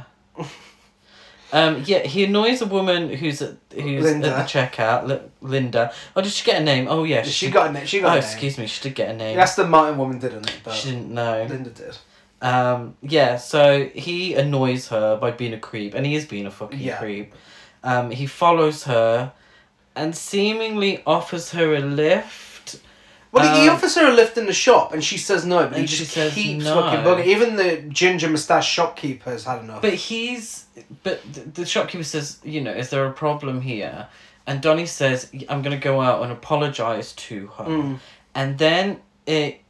S2: Um, yeah, he annoys a woman who's at who's
S1: Linda.
S2: at the checkout. Li- Linda. Oh, did she get a name? Oh yeah,
S1: She got a name. She got
S2: Oh,
S1: a name.
S2: excuse me, she did get a name.
S1: That's the Martin woman, didn't it? But
S2: She didn't know.
S1: Linda did.
S2: Um, yeah, so he annoys her by being a creep, and he is being a fucking
S1: Yeah.
S2: creep. Um, he follows her and seemingly offers her a lift.
S1: Well, he
S2: Um,
S1: offers her a lift in the shop, and she says no, but he just keeps
S2: no.
S1: fucking bugging. Even the ginger moustache shopkeeper has had enough.
S2: But he's. But th- the shopkeeper says, you know, is there a problem here? And Donnie says, I'm going to go out and apologise to her.
S1: Mm.
S2: And then it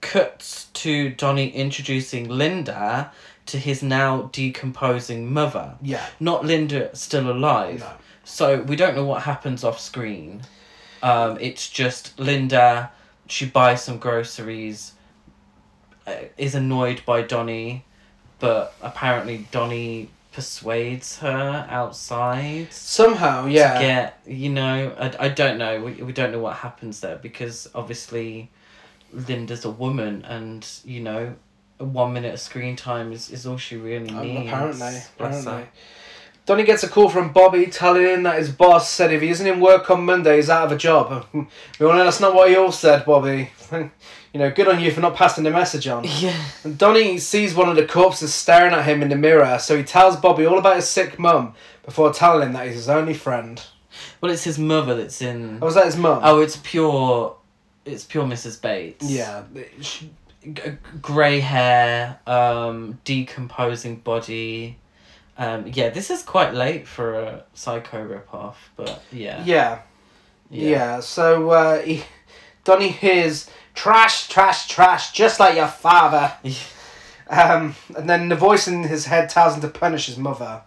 S2: cuts to Donnie introducing Linda to his now decomposing mother.
S1: yeah.
S2: Not Linda still alive.
S1: No.
S2: So we don't know what happens off screen. Um, it's just Linda. She buys some groceries. Uh, is annoyed by Donnie, but apparently Donnie persuades her outside.
S1: Somehow, yeah.
S2: To get you know, I, I don't know. We we don't know what happens there because obviously, Linda's a woman, and you know, one minute of screen time is, is all she really
S1: Um,
S2: needs.
S1: apparently, apparently. Donnie gets a call from Bobby telling him that his boss said if he isn't in work on Monday, he's out of a job. we all know that's not what he all said, Bobby. you know, good on you for not passing the message on.
S2: Yeah.
S1: And Donnie sees one of the corpses staring at him in the mirror, so he tells Bobby all about his sick mum before telling him that he's his only friend.
S2: Well, it's his mother that's in.
S1: Oh, was that his mum?
S2: Oh, it's pure. It's pure Mrs. Bates.
S1: Yeah. She-
S2: G- grey hair, um, decomposing body. Um, yeah, this is quite late for a psycho ripoff, but yeah.
S1: Yeah. Yeah, so uh, he, Donnie hears trash, trash, trash, just like your father. Um, and then the voice in his head tells him to punish his mother.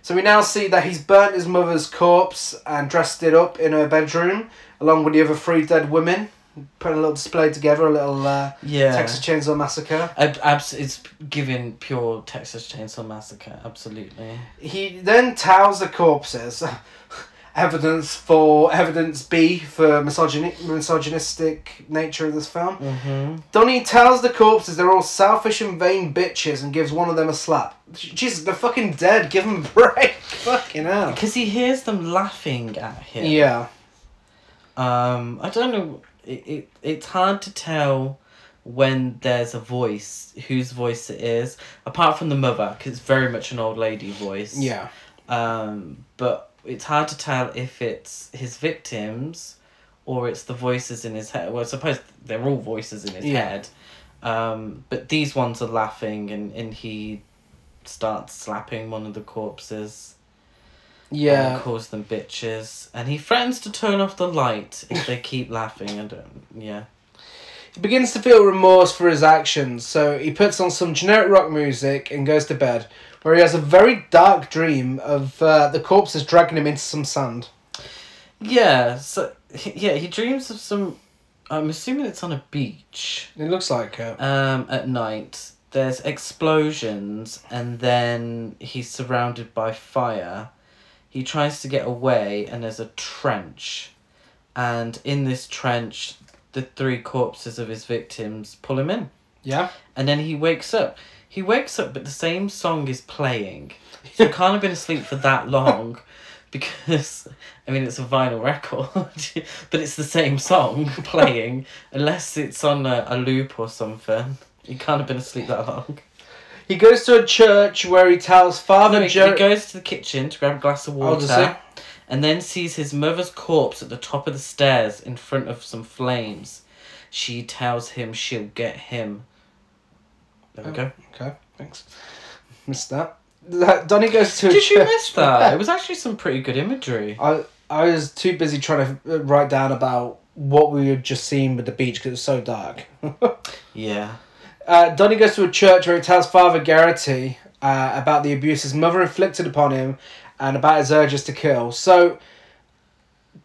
S1: So we now see that he's burnt his mother's corpse and dressed it up in her bedroom, along with the other three dead women. Putting a little display together, a little uh,
S2: Yeah.
S1: Texas Chainsaw Massacre.
S2: Ab- abs- it's giving pure Texas Chainsaw Massacre, absolutely.
S1: He then tells the corpses evidence for evidence B for misogyni- misogynistic nature of this film.
S2: Mm-hmm.
S1: Donnie tells the corpses they're all selfish and vain bitches and gives one of them a slap. Jesus, they're fucking dead. Give them a break. fucking hell.
S2: Because he hears them laughing at him.
S1: Yeah.
S2: Um, I don't know. It, it it's hard to tell when there's a voice, whose voice it is, apart from the mother, because it's very much an old lady voice.
S1: Yeah.
S2: Um, but it's hard to tell if it's his victims or it's the voices in his head. Well, I suppose they're all voices in his
S1: Yeah.
S2: head. Um, but these ones are laughing, and, and he starts slapping one of the corpses.
S1: Yeah.
S2: and calls them bitches, and he threatens to turn off the light if they keep laughing. I don't. Yeah.
S1: He begins to feel remorse for his actions, so he puts on some generic rock music and goes to bed, where he has a very dark dream of uh, the corpses dragging him into some sand.
S2: Yeah. So yeah, he dreams of some. I'm assuming it's on a beach.
S1: It looks like it.
S2: Um, at night, there's explosions, and then he's surrounded by fire. He tries to get away, and there's a trench. And in this trench, the three corpses of his victims pull him in.
S1: Yeah.
S2: And then he wakes up. He wakes up, but the same song is playing. So he can't have been asleep for that long because, I mean, it's a vinyl record, but it's the same song playing unless it's on a, a loop or something. He can't have been asleep that long.
S1: He goes to a church where he tells Father
S2: No,
S1: Joe.
S2: he goes to the kitchen to grab a glass of water and then sees his mother's corpse at the top of the stairs in front of some flames. She tells him she'll get him. There we
S1: Oh.
S2: go.
S1: Okay, thanks. Missed that. That- Donnie goes to a
S2: Did you miss that? It was actually some pretty good imagery.
S1: I I was too busy trying to uh, write down about what we had just seen with the beach because it was so dark.
S2: Yeah.
S1: Uh, Donnie goes to a church where he tells Father Garrity uh, about the abuse his mother inflicted upon him and about his urges to kill. So,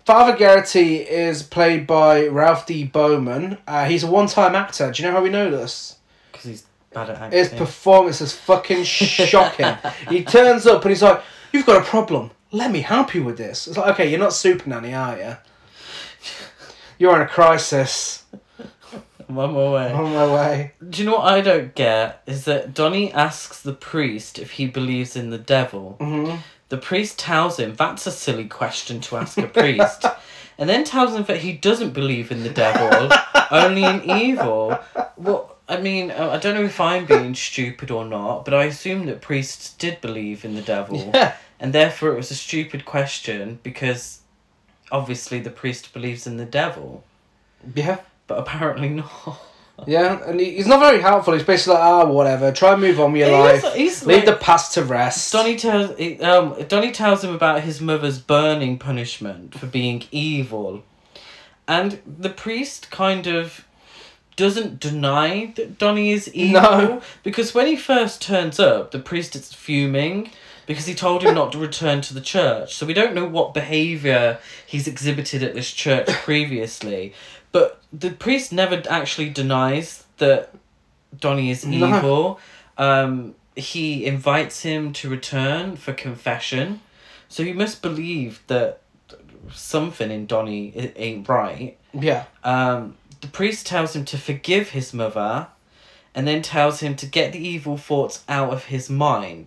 S1: Father Garrity is played by Ralph D. Bowman. Uh, he's a one time actor. Do you know how we know this?
S2: Because he's bad at acting.
S1: His performance is fucking shocking. he turns up and he's like, You've got a problem. Let me help you with this. It's like, okay, you're not Super Nanny, are you? You're in a crisis.
S2: One more way.
S1: On my way.
S2: Do you know what I don't get? Is that Donnie asks the priest if he believes in the devil.
S1: hmm
S2: The priest tells him that's a silly question to ask a priest. and then tells him that he doesn't believe in the devil, only in evil. Well, I mean, uh, I don't know if I'm being stupid or not, but I assume that priests did believe in the devil.
S1: Yeah.
S2: And therefore, it was a stupid question because obviously the priest believes in the devil,
S1: Yeah.
S2: But apparently not.
S1: Yeah, and he, he's not very helpful. He's basically like, ah, whatever. Try and move on with your life.
S2: he's
S1: Leave
S2: like-
S1: the past to rest.
S2: Donnie tells um Donnie tells him about his mother's burning punishment for being evil, and the priest kind of doesn't deny that Donnie is evil
S1: No.
S2: because when he first turns up, the priest is fuming because he told him not to return to the church. So we don't know what behavior he's exhibited at this church previously, but the priest never actually denies that Donnie is
S1: No.
S2: evil. Um, he invites him to return for confession, so he must believe that something in Donnie i- ain't right.
S1: Yeah.
S2: Um, the priest tells him to forgive his mother, and then tells him to get the evil thoughts out of his mind.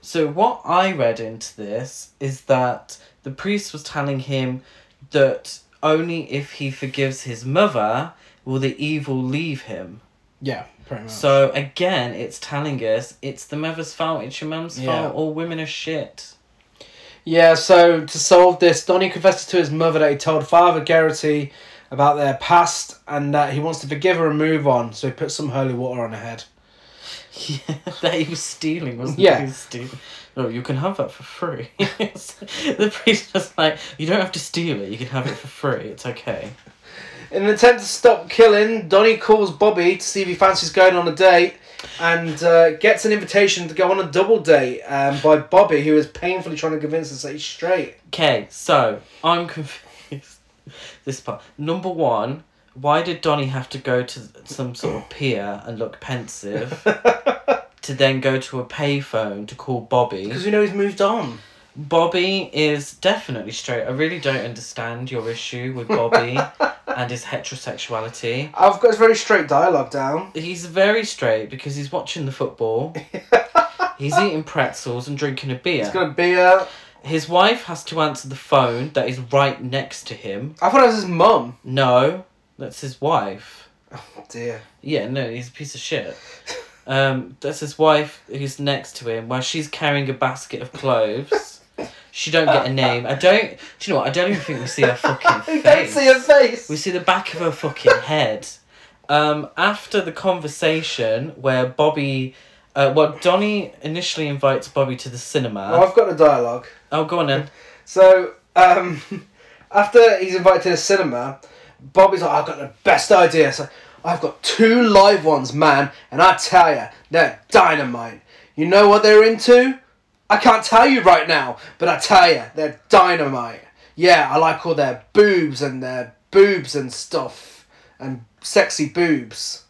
S2: So what I read into this is that the priest was telling him that only if he forgives his mother will the evil leave him.
S1: Yeah, pretty much.
S2: So again, it's telling us it's the mother's fault, it's your mum's
S1: Yeah.
S2: fault, all women are shit.
S1: Yeah, so to solve this, Donnie confesses to his mother that he told Father Garrity about their past and that he wants to forgive her and move on. So he puts some holy water on her head.
S2: Yeah, that he was stealing, wasn't
S1: Yeah.
S2: he? He was stealing. Oh, you can have that for free. the priest was like, you don't have to steal it, you can have it for free, it's okay.
S1: In an attempt to stop killing, Donnie calls Bobby to see if he fancies going on a date and uh, gets an invitation to go on a double date um, by Bobby, who is painfully trying to convince us that he's straight.
S2: Okay, so, I'm confused. This part. Number one, why did Donnie have to go to some sort of pier and look pensive to then go to a payphone to call Bobby?
S1: Because we know he's moved on.
S2: Bobby is definitely straight. I really don't understand your issue with Bobby and his heterosexuality.
S1: I've got his very straight dialogue down.
S2: He's very straight because he's watching the football. he's eating pretzels and drinking a beer.
S1: He's got a beer.
S2: His wife has to answer the phone that is right next to him.
S1: I thought it was his mum.
S2: No, that's his wife.
S1: Oh dear.
S2: Yeah, no, he's a piece of shit. Um, that's his wife who's next to him while she's carrying a basket of clothes. She don't get a name. I don't. Do you know what? I don't even think we see her fucking face.
S1: don't see her face.
S2: We see the back of her fucking head, Um, after the conversation where Bobby, uh, well, Donnie initially invites Bobby to the cinema.
S1: Oh, I've got the dialogue.
S2: oh, go on then.
S1: So, um, after he's invited to the cinema, Bobby's like, I've got the best idea. So, I've got two live ones, man, and I tell you, they're dynamite. You know what they're into? I can't tell you right now, but I tell you, they're dynamite. Yeah, I like all their boobs and their boobs and stuff, and sexy boobs.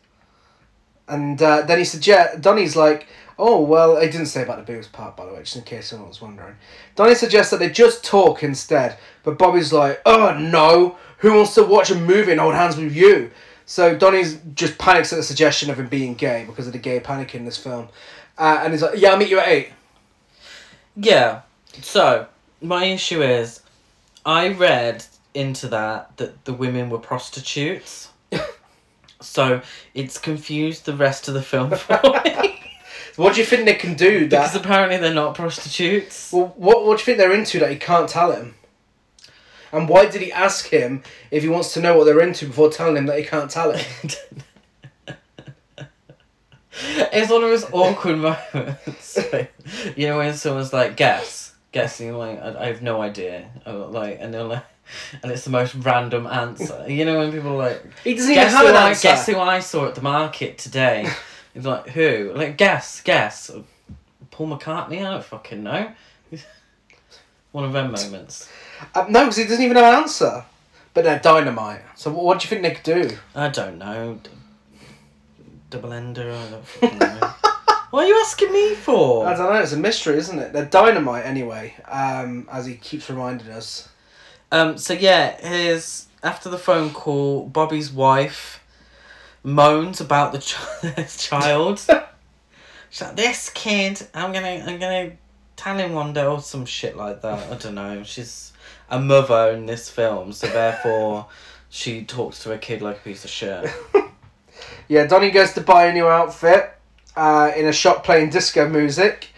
S1: And uh, then he suggests, Donnie's like, oh, well, he didn't say about the boobs part, by the way, just in case someone was wondering. Donnie suggests that they just talk instead, but Bobby's like, oh, no, who wants to watch a movie and hold hands with you? So Donnie's just panics at the suggestion of him being gay because of the gay panic in this film. Uh, and he's like, yeah, I'll meet you at 8.
S2: Yeah. So my issue is, I read into that that the women were prostitutes. so it's confused the rest of the film for me.
S1: What do you think they can do
S2: because apparently they're not prostitutes.
S1: Well, what, what do you think they're into that he can't tell him? And why did he ask him if he wants to know what they're into before telling him that he can't tell him?
S2: it's one of those awkward moments. you know when someone's like, "Guess," guessing, like, I, I have no idea. Oh, Like, and they're like, and it's the most random answer. You know when people are like,
S1: He doesn't even
S2: "Guess
S1: have an
S2: I
S1: answer.
S2: guess who I saw at the market today." He's like, "Who?" Like, guess, guess. Paul McCartney. I don't fucking know. One of them moments.
S1: Uh, no, because he doesn't even have an answer. But they're dynamite. So what, what do you think they could do?
S2: I don't know. D- double ender. I don't fucking know. what are you asking me for?
S1: I don't know. It's a mystery, isn't it? They're dynamite anyway. Um, as he keeps reminding us.
S2: Um, so yeah, his after the phone call, Bobby's wife moans about the ch- child. She's like, "This kid, I'm gonna, I'm gonna tell him one day or some shit like that." I don't know. She's a mother in this film, so therefore, she talks to her kid like a piece of shit.
S1: Yeah, Donnie goes to buy a new outfit uh, in a shop playing disco music,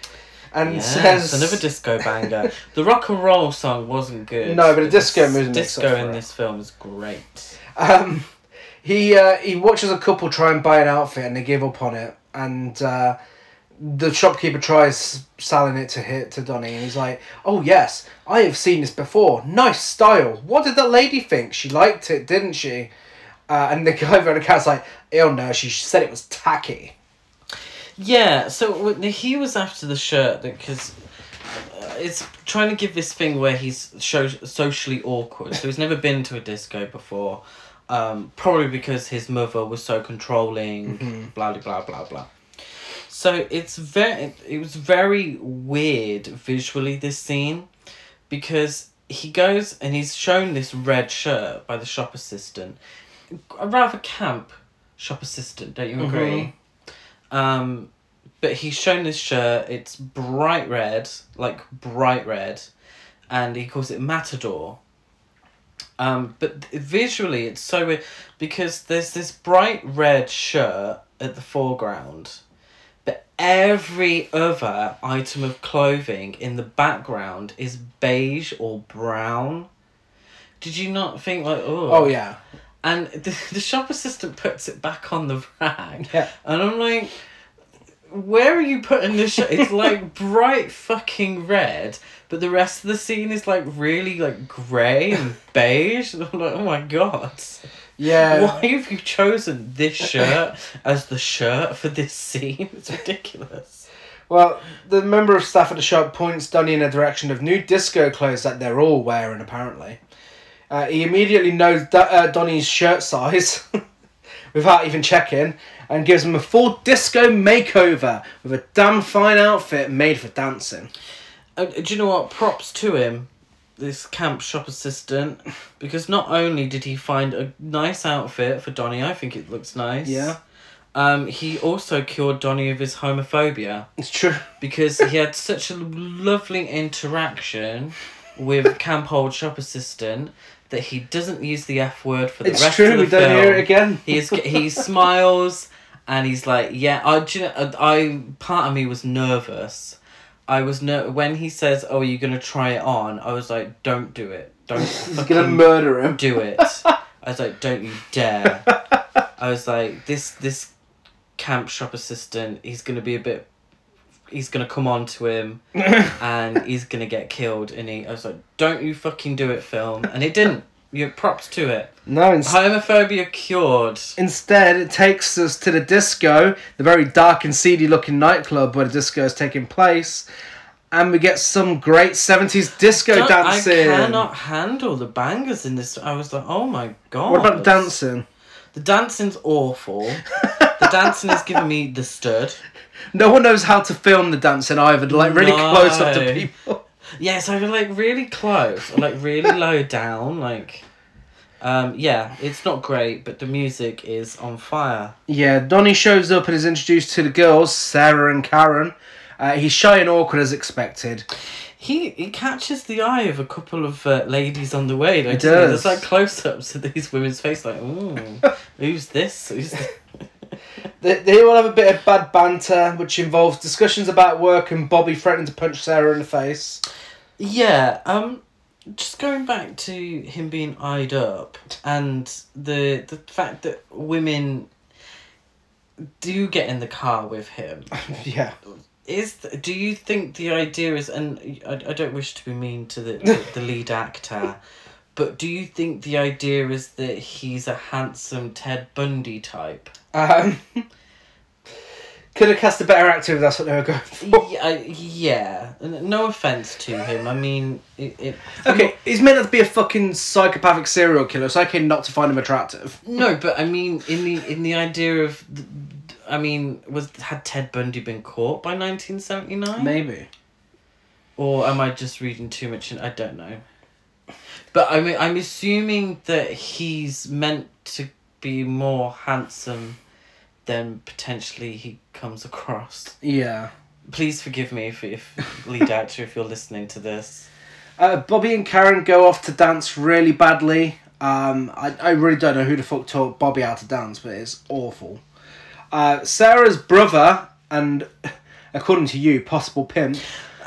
S1: and
S2: Yes,
S1: says
S2: another disco banger. The rock and roll song wasn't good.
S1: No, but the disco music
S2: Disco in this film is great.
S1: Um, he uh, he watches a couple try and buy an outfit and they give up on it, and uh, the shopkeeper tries selling it to hit to Donny, and he's like, "Oh yes, I have seen this before. Nice style. What did that lady think? She liked it, didn't she?" Uh, and the guy behind the cat's like, "Oh no, she said it was tacky."
S2: Yeah, so he was after the shirt because uh, it's trying to give this thing where he's so- socially awkward. So he's never been to a disco before, um, probably because his mother was so controlling. Blah blah blah blah blah. So it's very it was very weird visually this scene, because he goes and he's shown this red shirt by the shop assistant, a rather camp shop assistant. Don't you agree? Um, but he's shown this shirt. It's bright red, like bright red, and he calls it Matador. Um, but th- visually, it's so weird because there's this bright red shirt at the foreground, but every other item of clothing in the background is beige or brown. Did you not think like oh?
S1: Oh yeah,
S2: And the, the shop assistant puts it back on the rack.
S1: Yeah.
S2: And I'm like, where are you putting this shit? It's like bright fucking red, but the rest of the scene is like really like grey and beige. And I'm like, oh my god.
S1: Yeah.
S2: Why have you chosen this shirt as the shirt for this scene? It's ridiculous.
S1: Well, the member of staff at the shop points Donny in a direction of new disco clothes that they're all wearing, apparently. Uh, he immediately knows da- uh, Donny's shirt size without even checking and gives him a full disco makeover with a damn fine outfit made for dancing.
S2: Uh, do you know what? Props to him, this camp shop assistant, because not only did he find a nice outfit for Donny, I think it looks nice.
S1: Yeah.
S2: Um, he also cured Donny of his homophobia
S1: It's true.
S2: because he had such a lovely interaction with camp old shop assistant that he doesn't use the F word for the
S1: It's
S2: rest
S1: true,
S2: of the state.
S1: It's true, we don't hear it again.
S2: He's he smiles and he's like, yeah. I, you know, I part of me was nervous. I was ner- when he says, "Oh, are you're gonna try it on." I was like, "Don't do it. Don't
S1: He's gonna murder him.
S2: do it." I was like, "Don't you dare." I was like, this this camp shop assistant, he's gonna be a bit. He's gonna come on to him, and he's gonna get killed. And he, I was like, "Don't you fucking do it, film!" And it didn't. You props to it.
S1: No,
S2: Homophobia cured.
S1: instead it takes us to the disco, the very dark and seedy looking nightclub where the disco is taking place, and we get some great 70s disco
S2: Don't-
S1: dancing.
S2: I cannot handle the bangers in this. I was like, "Oh my god!"
S1: What about the dancing?
S2: The dancing's awful. the dancing is giving me the stud.
S1: No one knows how to film the dancing either. Like really
S2: No.
S1: close up to people.
S2: Yeah, so like really close, or like really low down, like. Um, yeah, it's not great, but the music is on fire.
S1: Yeah, Donnie shows up and is introduced to the girls, Sarah and Karen. Uh, he's shy and awkward as expected.
S2: He he catches the eye of a couple of uh, ladies on the way. Like,
S1: He does.
S2: There's like close ups of these women's face, like, ooh, who's this? Who's this?
S1: They, they all have a bit of bad banter, which involves discussions about work and Bobby threatening to punch Sarah in the face.
S2: Yeah, um, just going back to him being eyed up and the the fact that women do get in the car with him
S1: yeah.
S2: is th- do you think the idea is and I, I don't wish to be mean to the, the, the lead actor but do you think the idea is that he's a handsome ted bundy type
S1: Um, could have cast a better actor if that's what they were going for.
S2: yeah, I- yeah no offense to him i mean it, it
S1: Okay, he's meant to be a fucking psychopathic serial killer, so I can not to find him attractive.
S2: No, but I mean, in the in the idea of, th- I mean, was had Ted Bundy been caught by nineteen seventy nine,
S1: Maybe.
S2: or am I just reading too much? In, I don't know. But I mean, I'm assuming that he's meant to be more handsome than potentially he comes across.
S1: Yeah.
S2: Please forgive me if if lead actor if you're listening to this.
S1: Uh, Bobby and Karen go off to dance really badly. Um, I, I really don't know who the fuck taught Bobby how to dance, but it's awful. Uh, Sarah's brother, and according to you, possible pimp.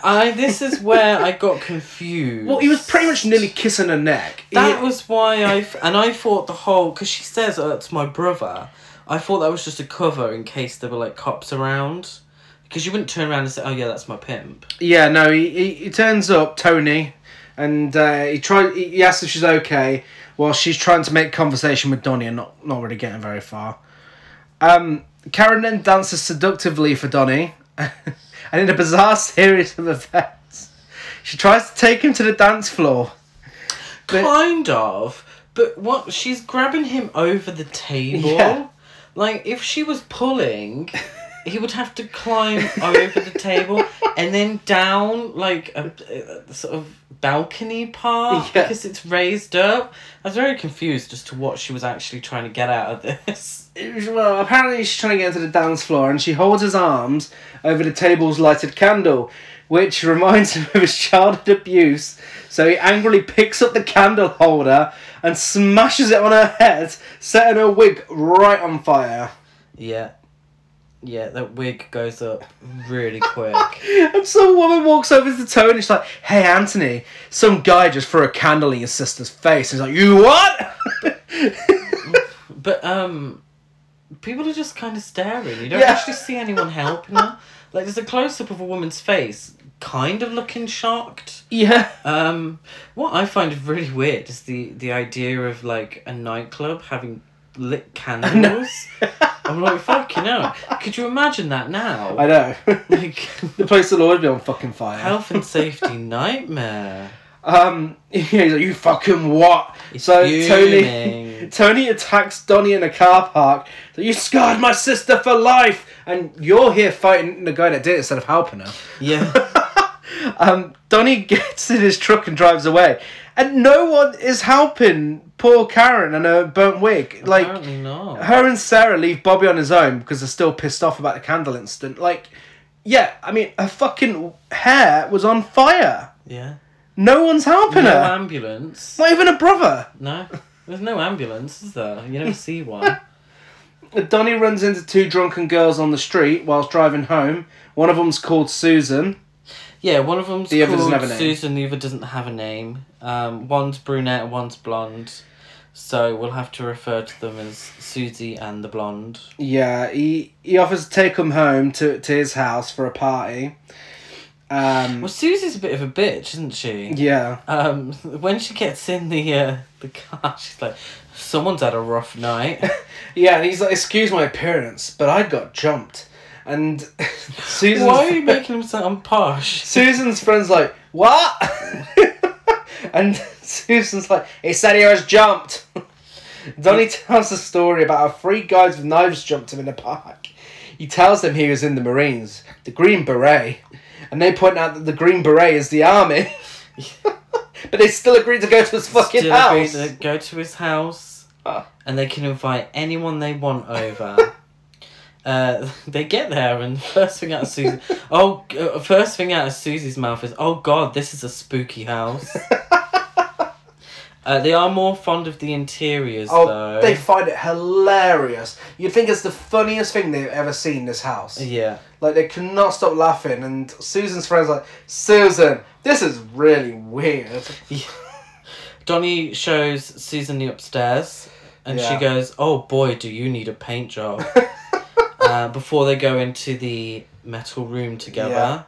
S2: I this is where I got confused.
S1: Well, he was pretty much nearly kissing her neck.
S2: That
S1: He-
S2: was why I and I thought the whole because she says oh, it's my brother. I thought that was just a cover in case there were like cops around, because you wouldn't turn around and say, "Oh yeah, that's my pimp."
S1: Yeah, no, he, he, he turns up, Tony, and uh, he he, he asks if she's okay while she's trying to make conversation with Donnie and not, not really getting very far. Um, Karen then dances seductively for Donnie, and in a bizarre series of events, she tries to take him to the dance floor. But-
S2: kind of, but what she's grabbing him over the table.
S1: Yeah.
S2: Like if she was pulling, he would have to climb over the table and then down like a, a sort of balcony part
S1: Yeah.
S2: because it's raised up. I was very confused as to what she was actually trying to get out of this.
S1: Well, apparently she's trying to get into the dance floor, and she holds his arms over the table's lighted candle, which reminds him of his childhood abuse. So he angrily picks up the candle holder and smashes it on her head, setting her wig right on fire.
S2: Yeah. Yeah, that wig goes up really quick.
S1: And some woman walks over to Tony and she's like, Hey Anthony, some guy just threw a candle in your sister's face. And He's like, You what?
S2: But um, people are just kind of staring. You don't
S1: Yeah.
S2: actually see anyone helping her. Like there's a close up of a woman's face, kind of looking shocked.
S1: yeah.
S2: Um, what I find really weird is the the idea of like a nightclub having lit candles. I'm like, fucking hell. Could you imagine that now?
S1: I know.
S2: Like,
S1: the place will always be on fucking fire.
S2: health and safety nightmare.
S1: Um, he's like, you fucking what? so Tony, Tony attacks Donnie in a car park. So you scarred my sister for life, and you're here fighting the guy that did it instead of helping her.
S2: Yeah.
S1: Um, Donnie gets in his truck and drives away, and no one is helping poor Karen and her burnt wig. Like
S2: Apparently not.
S1: her and Sarah leave Bobby on his own because they're still pissed off about the candle incident. Like, yeah, I mean, her fucking hair was on fire.
S2: Yeah.
S1: No one's helping
S2: No
S1: her.
S2: ambulance.
S1: Not even a brother.
S2: No, there's no ambulance, is there? You never see one.
S1: Donnie runs into two drunken girls on the street whilst driving home. One of them's called Susan.
S2: Yeah, one of them's
S1: The other doesn't
S2: called
S1: have a name.
S2: Susan. The other doesn't have a name. Um, one's brunette, one's blonde. So we'll have to refer to them as Susie and the blonde.
S1: Yeah, he he offers to take them home to to his house for a party. Um,
S2: Well, Susie's a bit of a bitch, isn't she?
S1: yeah,
S2: Um, when she gets in the uh, the car, she's like, "Someone's had a rough night."
S1: yeah, and he's like, "Excuse my appearance, but I got jumped." And Susan's
S2: Why are you making him sound posh?
S1: Susan's friend's like, "What?" and Susan's like, "He said he was jumped." Donnie tells a story about how three guys with knives jumped him in the park. He tells them he was in the Marines, the Green Beret, and they point out that the Green Beret is the army. but they still agreed to go to his fucking
S2: Still agree
S1: house.
S2: to go to his house,
S1: Ah.
S2: and they can invite anyone they want over. Uh, they get there and first thing out of Susie, oh, uh, first thing out of Susie's mouth is, "Oh God, this is a spooky house." Uh, they are more fond of the interiors,
S1: Oh,
S2: though.
S1: they find it hilarious. You'd think it's the funniest thing they've ever seen. This house,
S2: yeah,
S1: like they cannot stop laughing. And Susan's friends like, Susan, this is really weird.
S2: Donnie shows Susan the upstairs, and
S1: Yeah.
S2: she goes, "Oh boy, do you need a paint job?" Uh, before they go into the metal room together.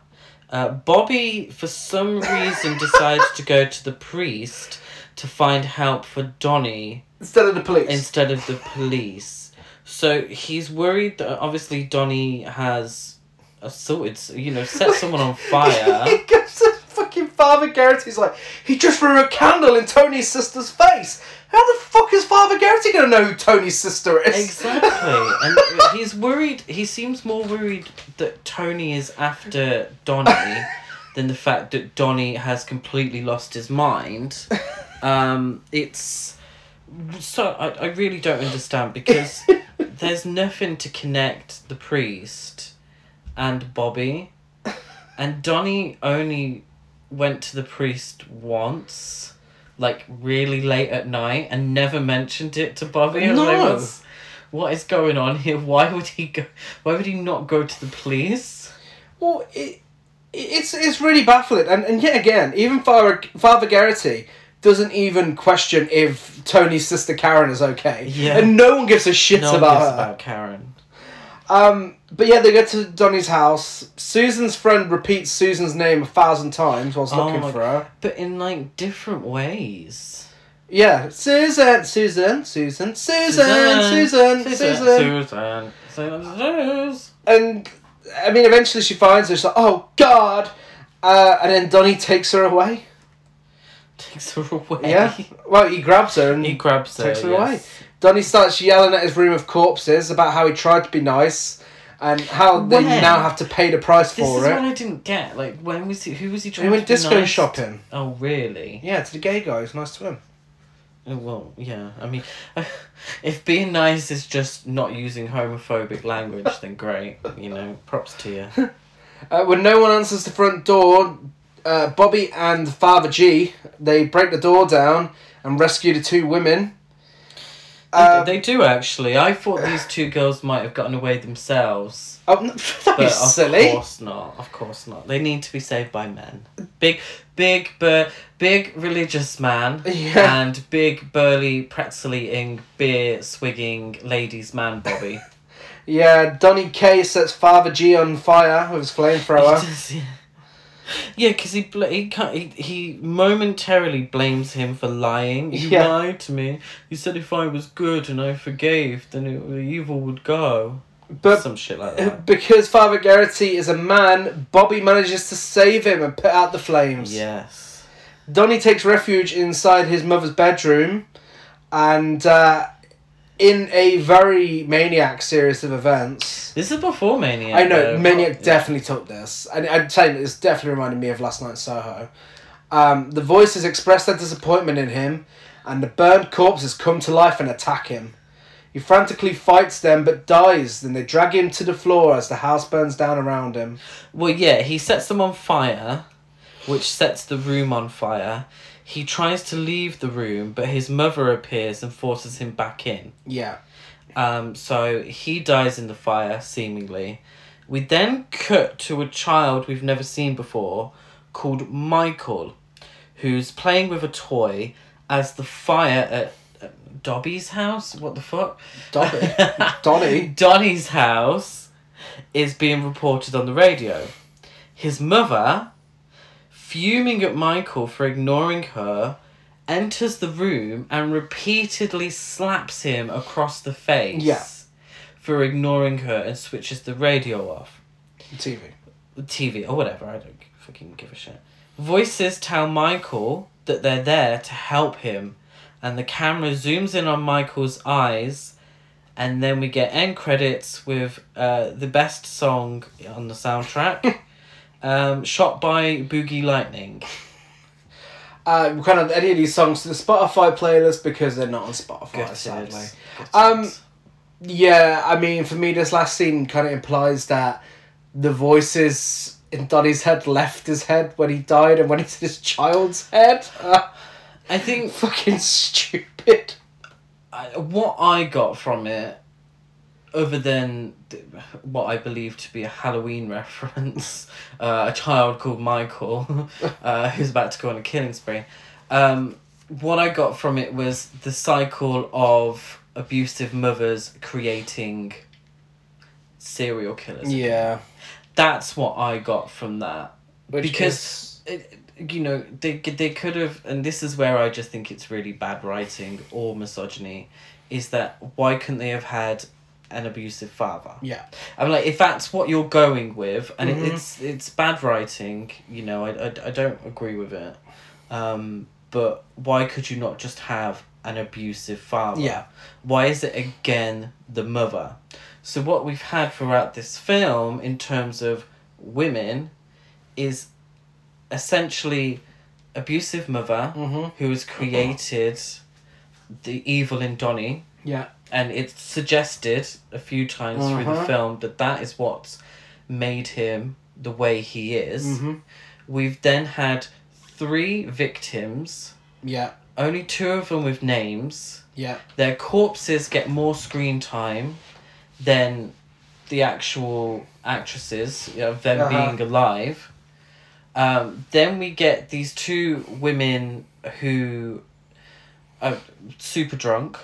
S2: Uh, Bobby, for some reason, decides to go to the priest to find help for Donnie
S1: Instead of the police.
S2: instead of the police. So he's worried that obviously Donnie has assaulted, you know, set someone on fire.
S1: he goes to fucking Father Garrity's like, he just threw a candle in Tony's sister's face. How the fuck is Father Garrity gonna know who Tony's sister is?
S2: Exactly, and he's worried. He seems more worried that Tony is after Donnie than the fact that Donnie has completely lost his mind. Um, it's so I, I really don't understand because there's nothing to connect the priest and Bobby, and Donnie only went to the priest once. Like really late at night and never mentioned it to Bobby. I was "What's- going on here? Why would he go? Why would he not go to the police?
S1: Well, it, it's it's really baffling, and and yet again, even Father Father Garrity doesn't even question if Tony's sister Karen is okay.
S2: Yeah.
S1: and no one gives a shit
S2: no
S1: about her.
S2: about Karen.
S1: Um, but yeah, they go to Donnie's house. Susan's friend repeats Susan's name a thousand times whilst
S2: Oh
S1: looking for her.
S2: But in like different ways.
S1: Yeah, Susan, Susan, Susan, Susan, Susan, Susan,
S2: Susan. Susan.
S1: and I mean, eventually she finds her. She's like, "Oh God!" Uh, and then Donnie takes her away.
S2: Takes her away.
S1: Yeah, well, he grabs her and
S2: He grabs her.
S1: takes her
S2: yes.
S1: away. Donnie starts yelling at his room of corpses about how he tried to be nice and how they
S2: When?
S1: now have to pay the price for it.
S2: This
S1: for
S2: is
S1: it.
S2: what I didn't get. Like, when was he? Who was he trying to do?
S1: He went
S2: to be
S1: disco
S2: nice
S1: shopping.
S2: to? Oh, really?
S1: Yeah, to the gay guy. It's nice to him.
S2: Oh, Well, yeah. I mean, if being nice is just not using homophobic language, then great. You know, props to you.
S1: Uh, when no one answers the front door, uh, Bobby and Father G they break the door down and rescue the two women. Uh,
S2: they do actually. I thought these two girls might have gotten away themselves.
S1: oh, no,
S2: But of
S1: silly.
S2: course not. Of course not. They need to be saved by men. Big, big, bur- big religious man
S1: Yeah.
S2: and big, burly, pretzel-eating, beer swigging ladies man, Bobby.
S1: Yeah, Donny K sets Father G on fire with his
S2: He
S1: flamethrower.
S2: does, yeah. Yeah, because he, bl- he, can't, he he momentarily blames him for lying. You
S1: Yeah.
S2: lied to me. You said if I was good and I forgave, then it, the evil would go.
S1: But
S2: Some shit like that.
S1: because Father Garrity is a man, Bobby manages to save him and put out the flames.
S2: Yes.
S1: Donnie takes refuge inside his mother's bedroom, and uh, in a very maniac series of events.
S2: This is before Maniac.
S1: I know
S2: though.
S1: Maniac definitely took this, and I'd say this definitely reminded me of Last Night in Soho. Um, the voices express their disappointment in him, and the burned corpses come to life and attack him. He frantically fights them but dies. Then they drag him to the floor as the house burns down around him.
S2: Well, yeah, he sets them on fire, which sets the room on fire. He tries to leave the room, but his mother appears and forces him back in.
S1: Yeah.
S2: Um, so he dies in the fire, seemingly. We then cut to a child we've never seen before called Michael, who's playing with a toy as the fire at Dobby's house. What the fuck?
S1: Dobby. Donny.
S2: Donny's house is being reported on the radio. His mother, fuming at Michael for ignoring her, enters the room and repeatedly slaps him across the face
S1: Yeah.
S2: for ignoring her and switches the radio off.
S1: TV.
S2: The TV or whatever, I don't fucking give a shit. Voices tell Michael that they're there to help him, and the camera zooms in on Michael's eyes, and then we get end credits with uh, the best song on the soundtrack, um, shot by Boogie Lightning.
S1: Uh, we kind of any of these songs to the Spotify playlist because they're not on Spotify,
S2: Good
S1: sadly. Um. Yeah, I mean, for me, this last scene kind of implies that the voices in Donnie's head left his head when he died, and went into his child's head. Uh,
S2: I think
S1: fucking stupid.
S2: I, what I got from it, other than what I believe to be a Halloween reference, uh, a child called Michael, uh, who's about to go on a killing spree, um, what I got from it was the cycle of abusive mothers creating serial killers.
S1: Yeah,
S2: That's what I got from that
S1: Which
S2: because it, you know they they could have and this is where I just think it's really bad writing or misogyny is that why couldn't they have had an abusive father.
S1: Yeah,
S2: I'm like if that's what you're going with and
S1: Mhm.
S2: it, it's it's bad writing you know I, I, I don't agree with it. Um but why could you not just have an abusive father?
S1: Yeah,
S2: why is it again the mother? So what we've had throughout this film in terms of women is essentially abusive mother
S1: mm-hmm.
S2: who has created the evil in Donnie.
S1: Yeah,
S2: and it's suggested a few times through the
S1: Uh-huh.
S2: film that that is what's made him the way he is.
S1: mm-hmm.
S2: We've then had three victims,
S1: yeah,
S2: only two of them with names.
S1: yeah,
S2: their corpses get more screen time than the actual actresses, you know, them
S1: Uh-huh.
S2: being alive. Um, then we get these two women who are super drunk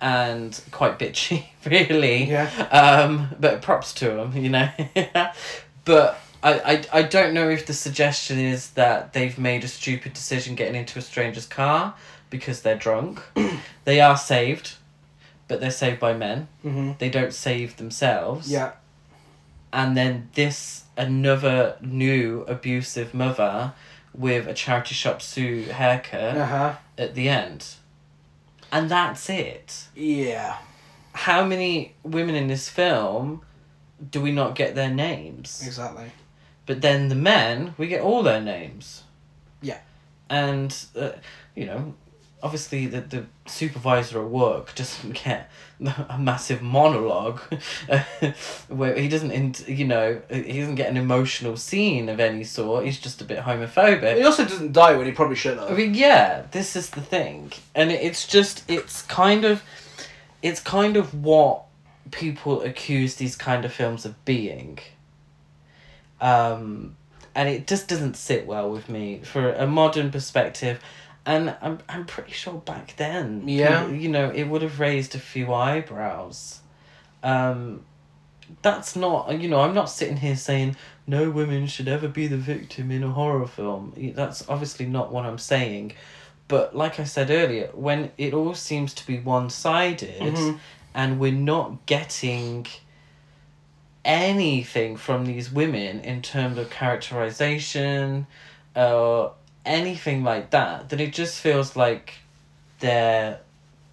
S2: and quite bitchy, really.
S1: yeah.
S2: Um, but props to them, you know. but I, I, I don't know if the suggestion is that they've made a stupid decision getting into a stranger's car because they're drunk. they are saved, but they're saved by men.
S1: Mm-hmm.
S2: They don't save themselves.
S1: Yeah,
S2: And then this another new abusive mother with a charity shop Sue haircut
S1: uh huh,
S2: at the end. And that's it
S1: yeah,
S2: how many women in this film do we not get their names?
S1: exactly.
S2: But then the men, we get all their names.
S1: Yeah.
S2: And, uh, you know, obviously the, the supervisor at work doesn't get a massive monologue where he doesn't, in, you know, he doesn't get an emotional scene of any sort. He's just a bit homophobic.
S1: He also doesn't die when he probably should
S2: I mean, yeah, this is the thing, and it's just it's kind of, it's kind of what people accuse these kind of films of being. Um, and it just doesn't sit well with me for a modern perspective, and I'm I'm pretty sure back then,
S1: Yeah.
S2: you know, it would have raised a few eyebrows. Um, that's not you know I'm not sitting here saying no women should ever be the victim in a horror film. That's obviously not what I'm saying. But like I said earlier, when it all seems to be one sided
S1: Mhm.
S2: and we're not getting anything from these women in terms of characterization or anything like that, then it just feels like they're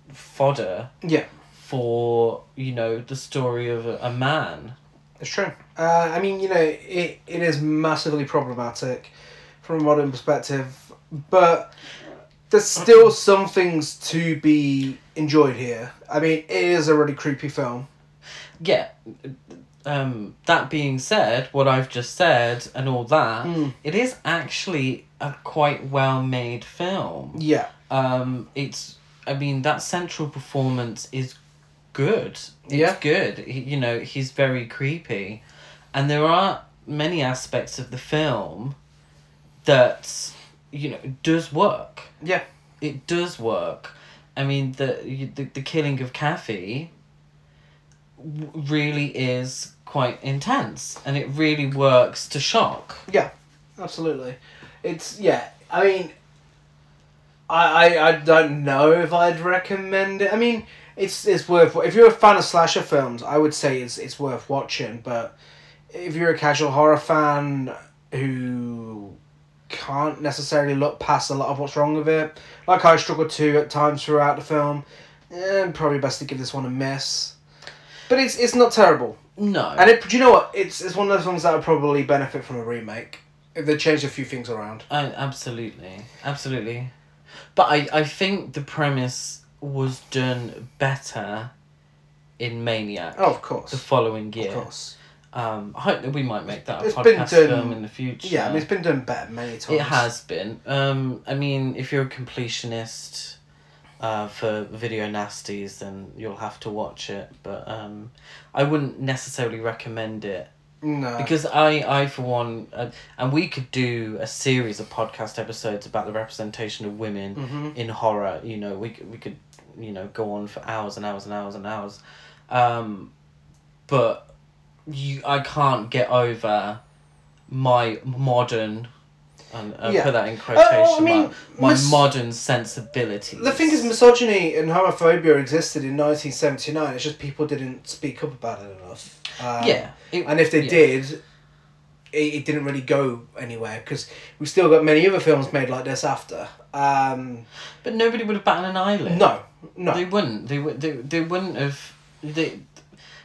S2: fodder
S1: Yeah,
S2: for, you know, the story of a, a man.
S1: it's true. Uh, I mean, you know, it, it is massively problematic from a modern perspective, but there's still some things to be enjoyed here. I mean, it is a really creepy film.
S2: yeah um that being said what i've just said and all that
S1: Mm.
S2: it is actually a quite well made film.
S1: Yeah,
S2: um it's i mean that central performance is good. It's
S1: Yeah.
S2: good. He, you know he's very creepy. And there are many aspects of the film that you know does work.
S1: Yeah,
S2: it does work. I mean, the the, the killing of Kathy really is quite intense, and it really works to shock.
S1: Yeah, absolutely. It's yeah. I mean, I I, I don't know if I'd recommend it. I mean, it's it's worth if you're a fan of slasher films, I would say it's it's worth watching. But if you're a casual horror fan who can't necessarily look past a lot of what's wrong with it, like I struggled to at times throughout the film, eh, probably best to give this one a miss. But it's it's not terrible.
S2: No,
S1: And it, do you know what? It's it's one of those ones that would probably benefit from a remake if they changed a few things around.
S2: I, absolutely, absolutely. But I, I think the premise was done better in Maniac
S1: Oh, of course,
S2: the following year.
S1: of course.
S2: Um, I hope that we might make that a
S1: It's been
S2: podcast
S1: done-
S2: film in the future.
S1: Yeah, I mean it's been done better many times.
S2: It has been. Um, I mean, if you're a completionist uh, for video nasties, then you'll have to watch it. But um, I wouldn't necessarily recommend it
S1: No.
S2: because I, I for one, uh, and we could do a series of podcast episodes about the representation of women
S1: Mhm.
S2: in horror. You know, we could, we could, you know, go on for hours and hours and hours and hours. Um, but you, I can't get over my modern. And uh,
S1: Yeah.
S2: put that in quotation
S1: Oh, I mean,
S2: my
S1: mis-
S2: modern sensibilities.
S1: The thing is, misogyny and homophobia existed in 1979. It's just people didn't speak up about it enough. Um,
S2: yeah, it-
S1: And if they
S2: yeah.
S1: did, it, it didn't really go anywhere because we still got many other films made like this after. Um,
S2: but nobody would have batted an eyelid.
S1: no, no.
S2: They wouldn't. They would. They, they wouldn't have. They,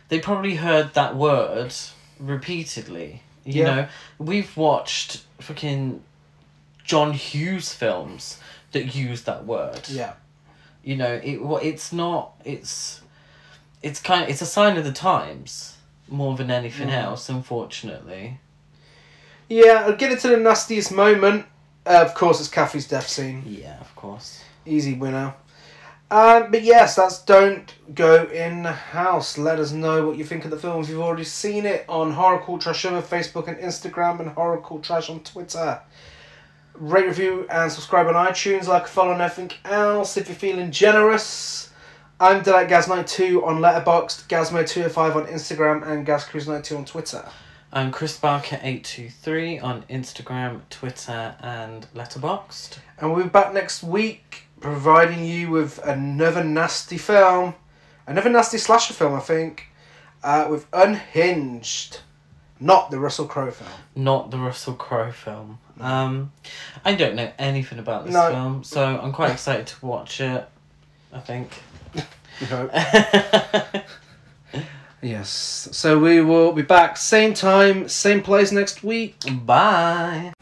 S2: they probably heard that word repeatedly. You
S1: Yeah.
S2: know, we've watched fucking John Hughes films that use that word.
S1: yeah.
S2: You know, it. It's not. It's. It's kind. Of, it's a sign of the times more than anything
S1: Mm.
S2: else. Unfortunately.
S1: Yeah, I'll get into the nastiest moment. Uh, of course, it's Kathy's death scene.
S2: Yeah, of course.
S1: Easy winner. Um, but yes, that's Don't Go in the House. Let us know what you think of the film if you've already seen it on Horror Cult Trash on Facebook and Instagram and Horror Cult Trash on Twitter. Rate, review, and subscribe on iTunes, like, follow, and everything else if you're feeling generous. I'm Delight Gaz92 on Letterboxd, Gazmo205 on Instagram, and GazCruise92 on Twitter.
S2: I'm Chris Barker eight two three on Instagram, Twitter, and Letterboxd.
S1: And we'll be back next week, providing you with another nasty film, another nasty slasher film, I think, uh, with Unhinged, not the Russell Crowe film.
S2: not the Russell Crowe film. Um, I don't know anything about this
S1: No.
S2: film, so I'm quite excited to watch it. I think. You hope.
S1: Yes. So we will be back same time, same place next week.
S2: Bye.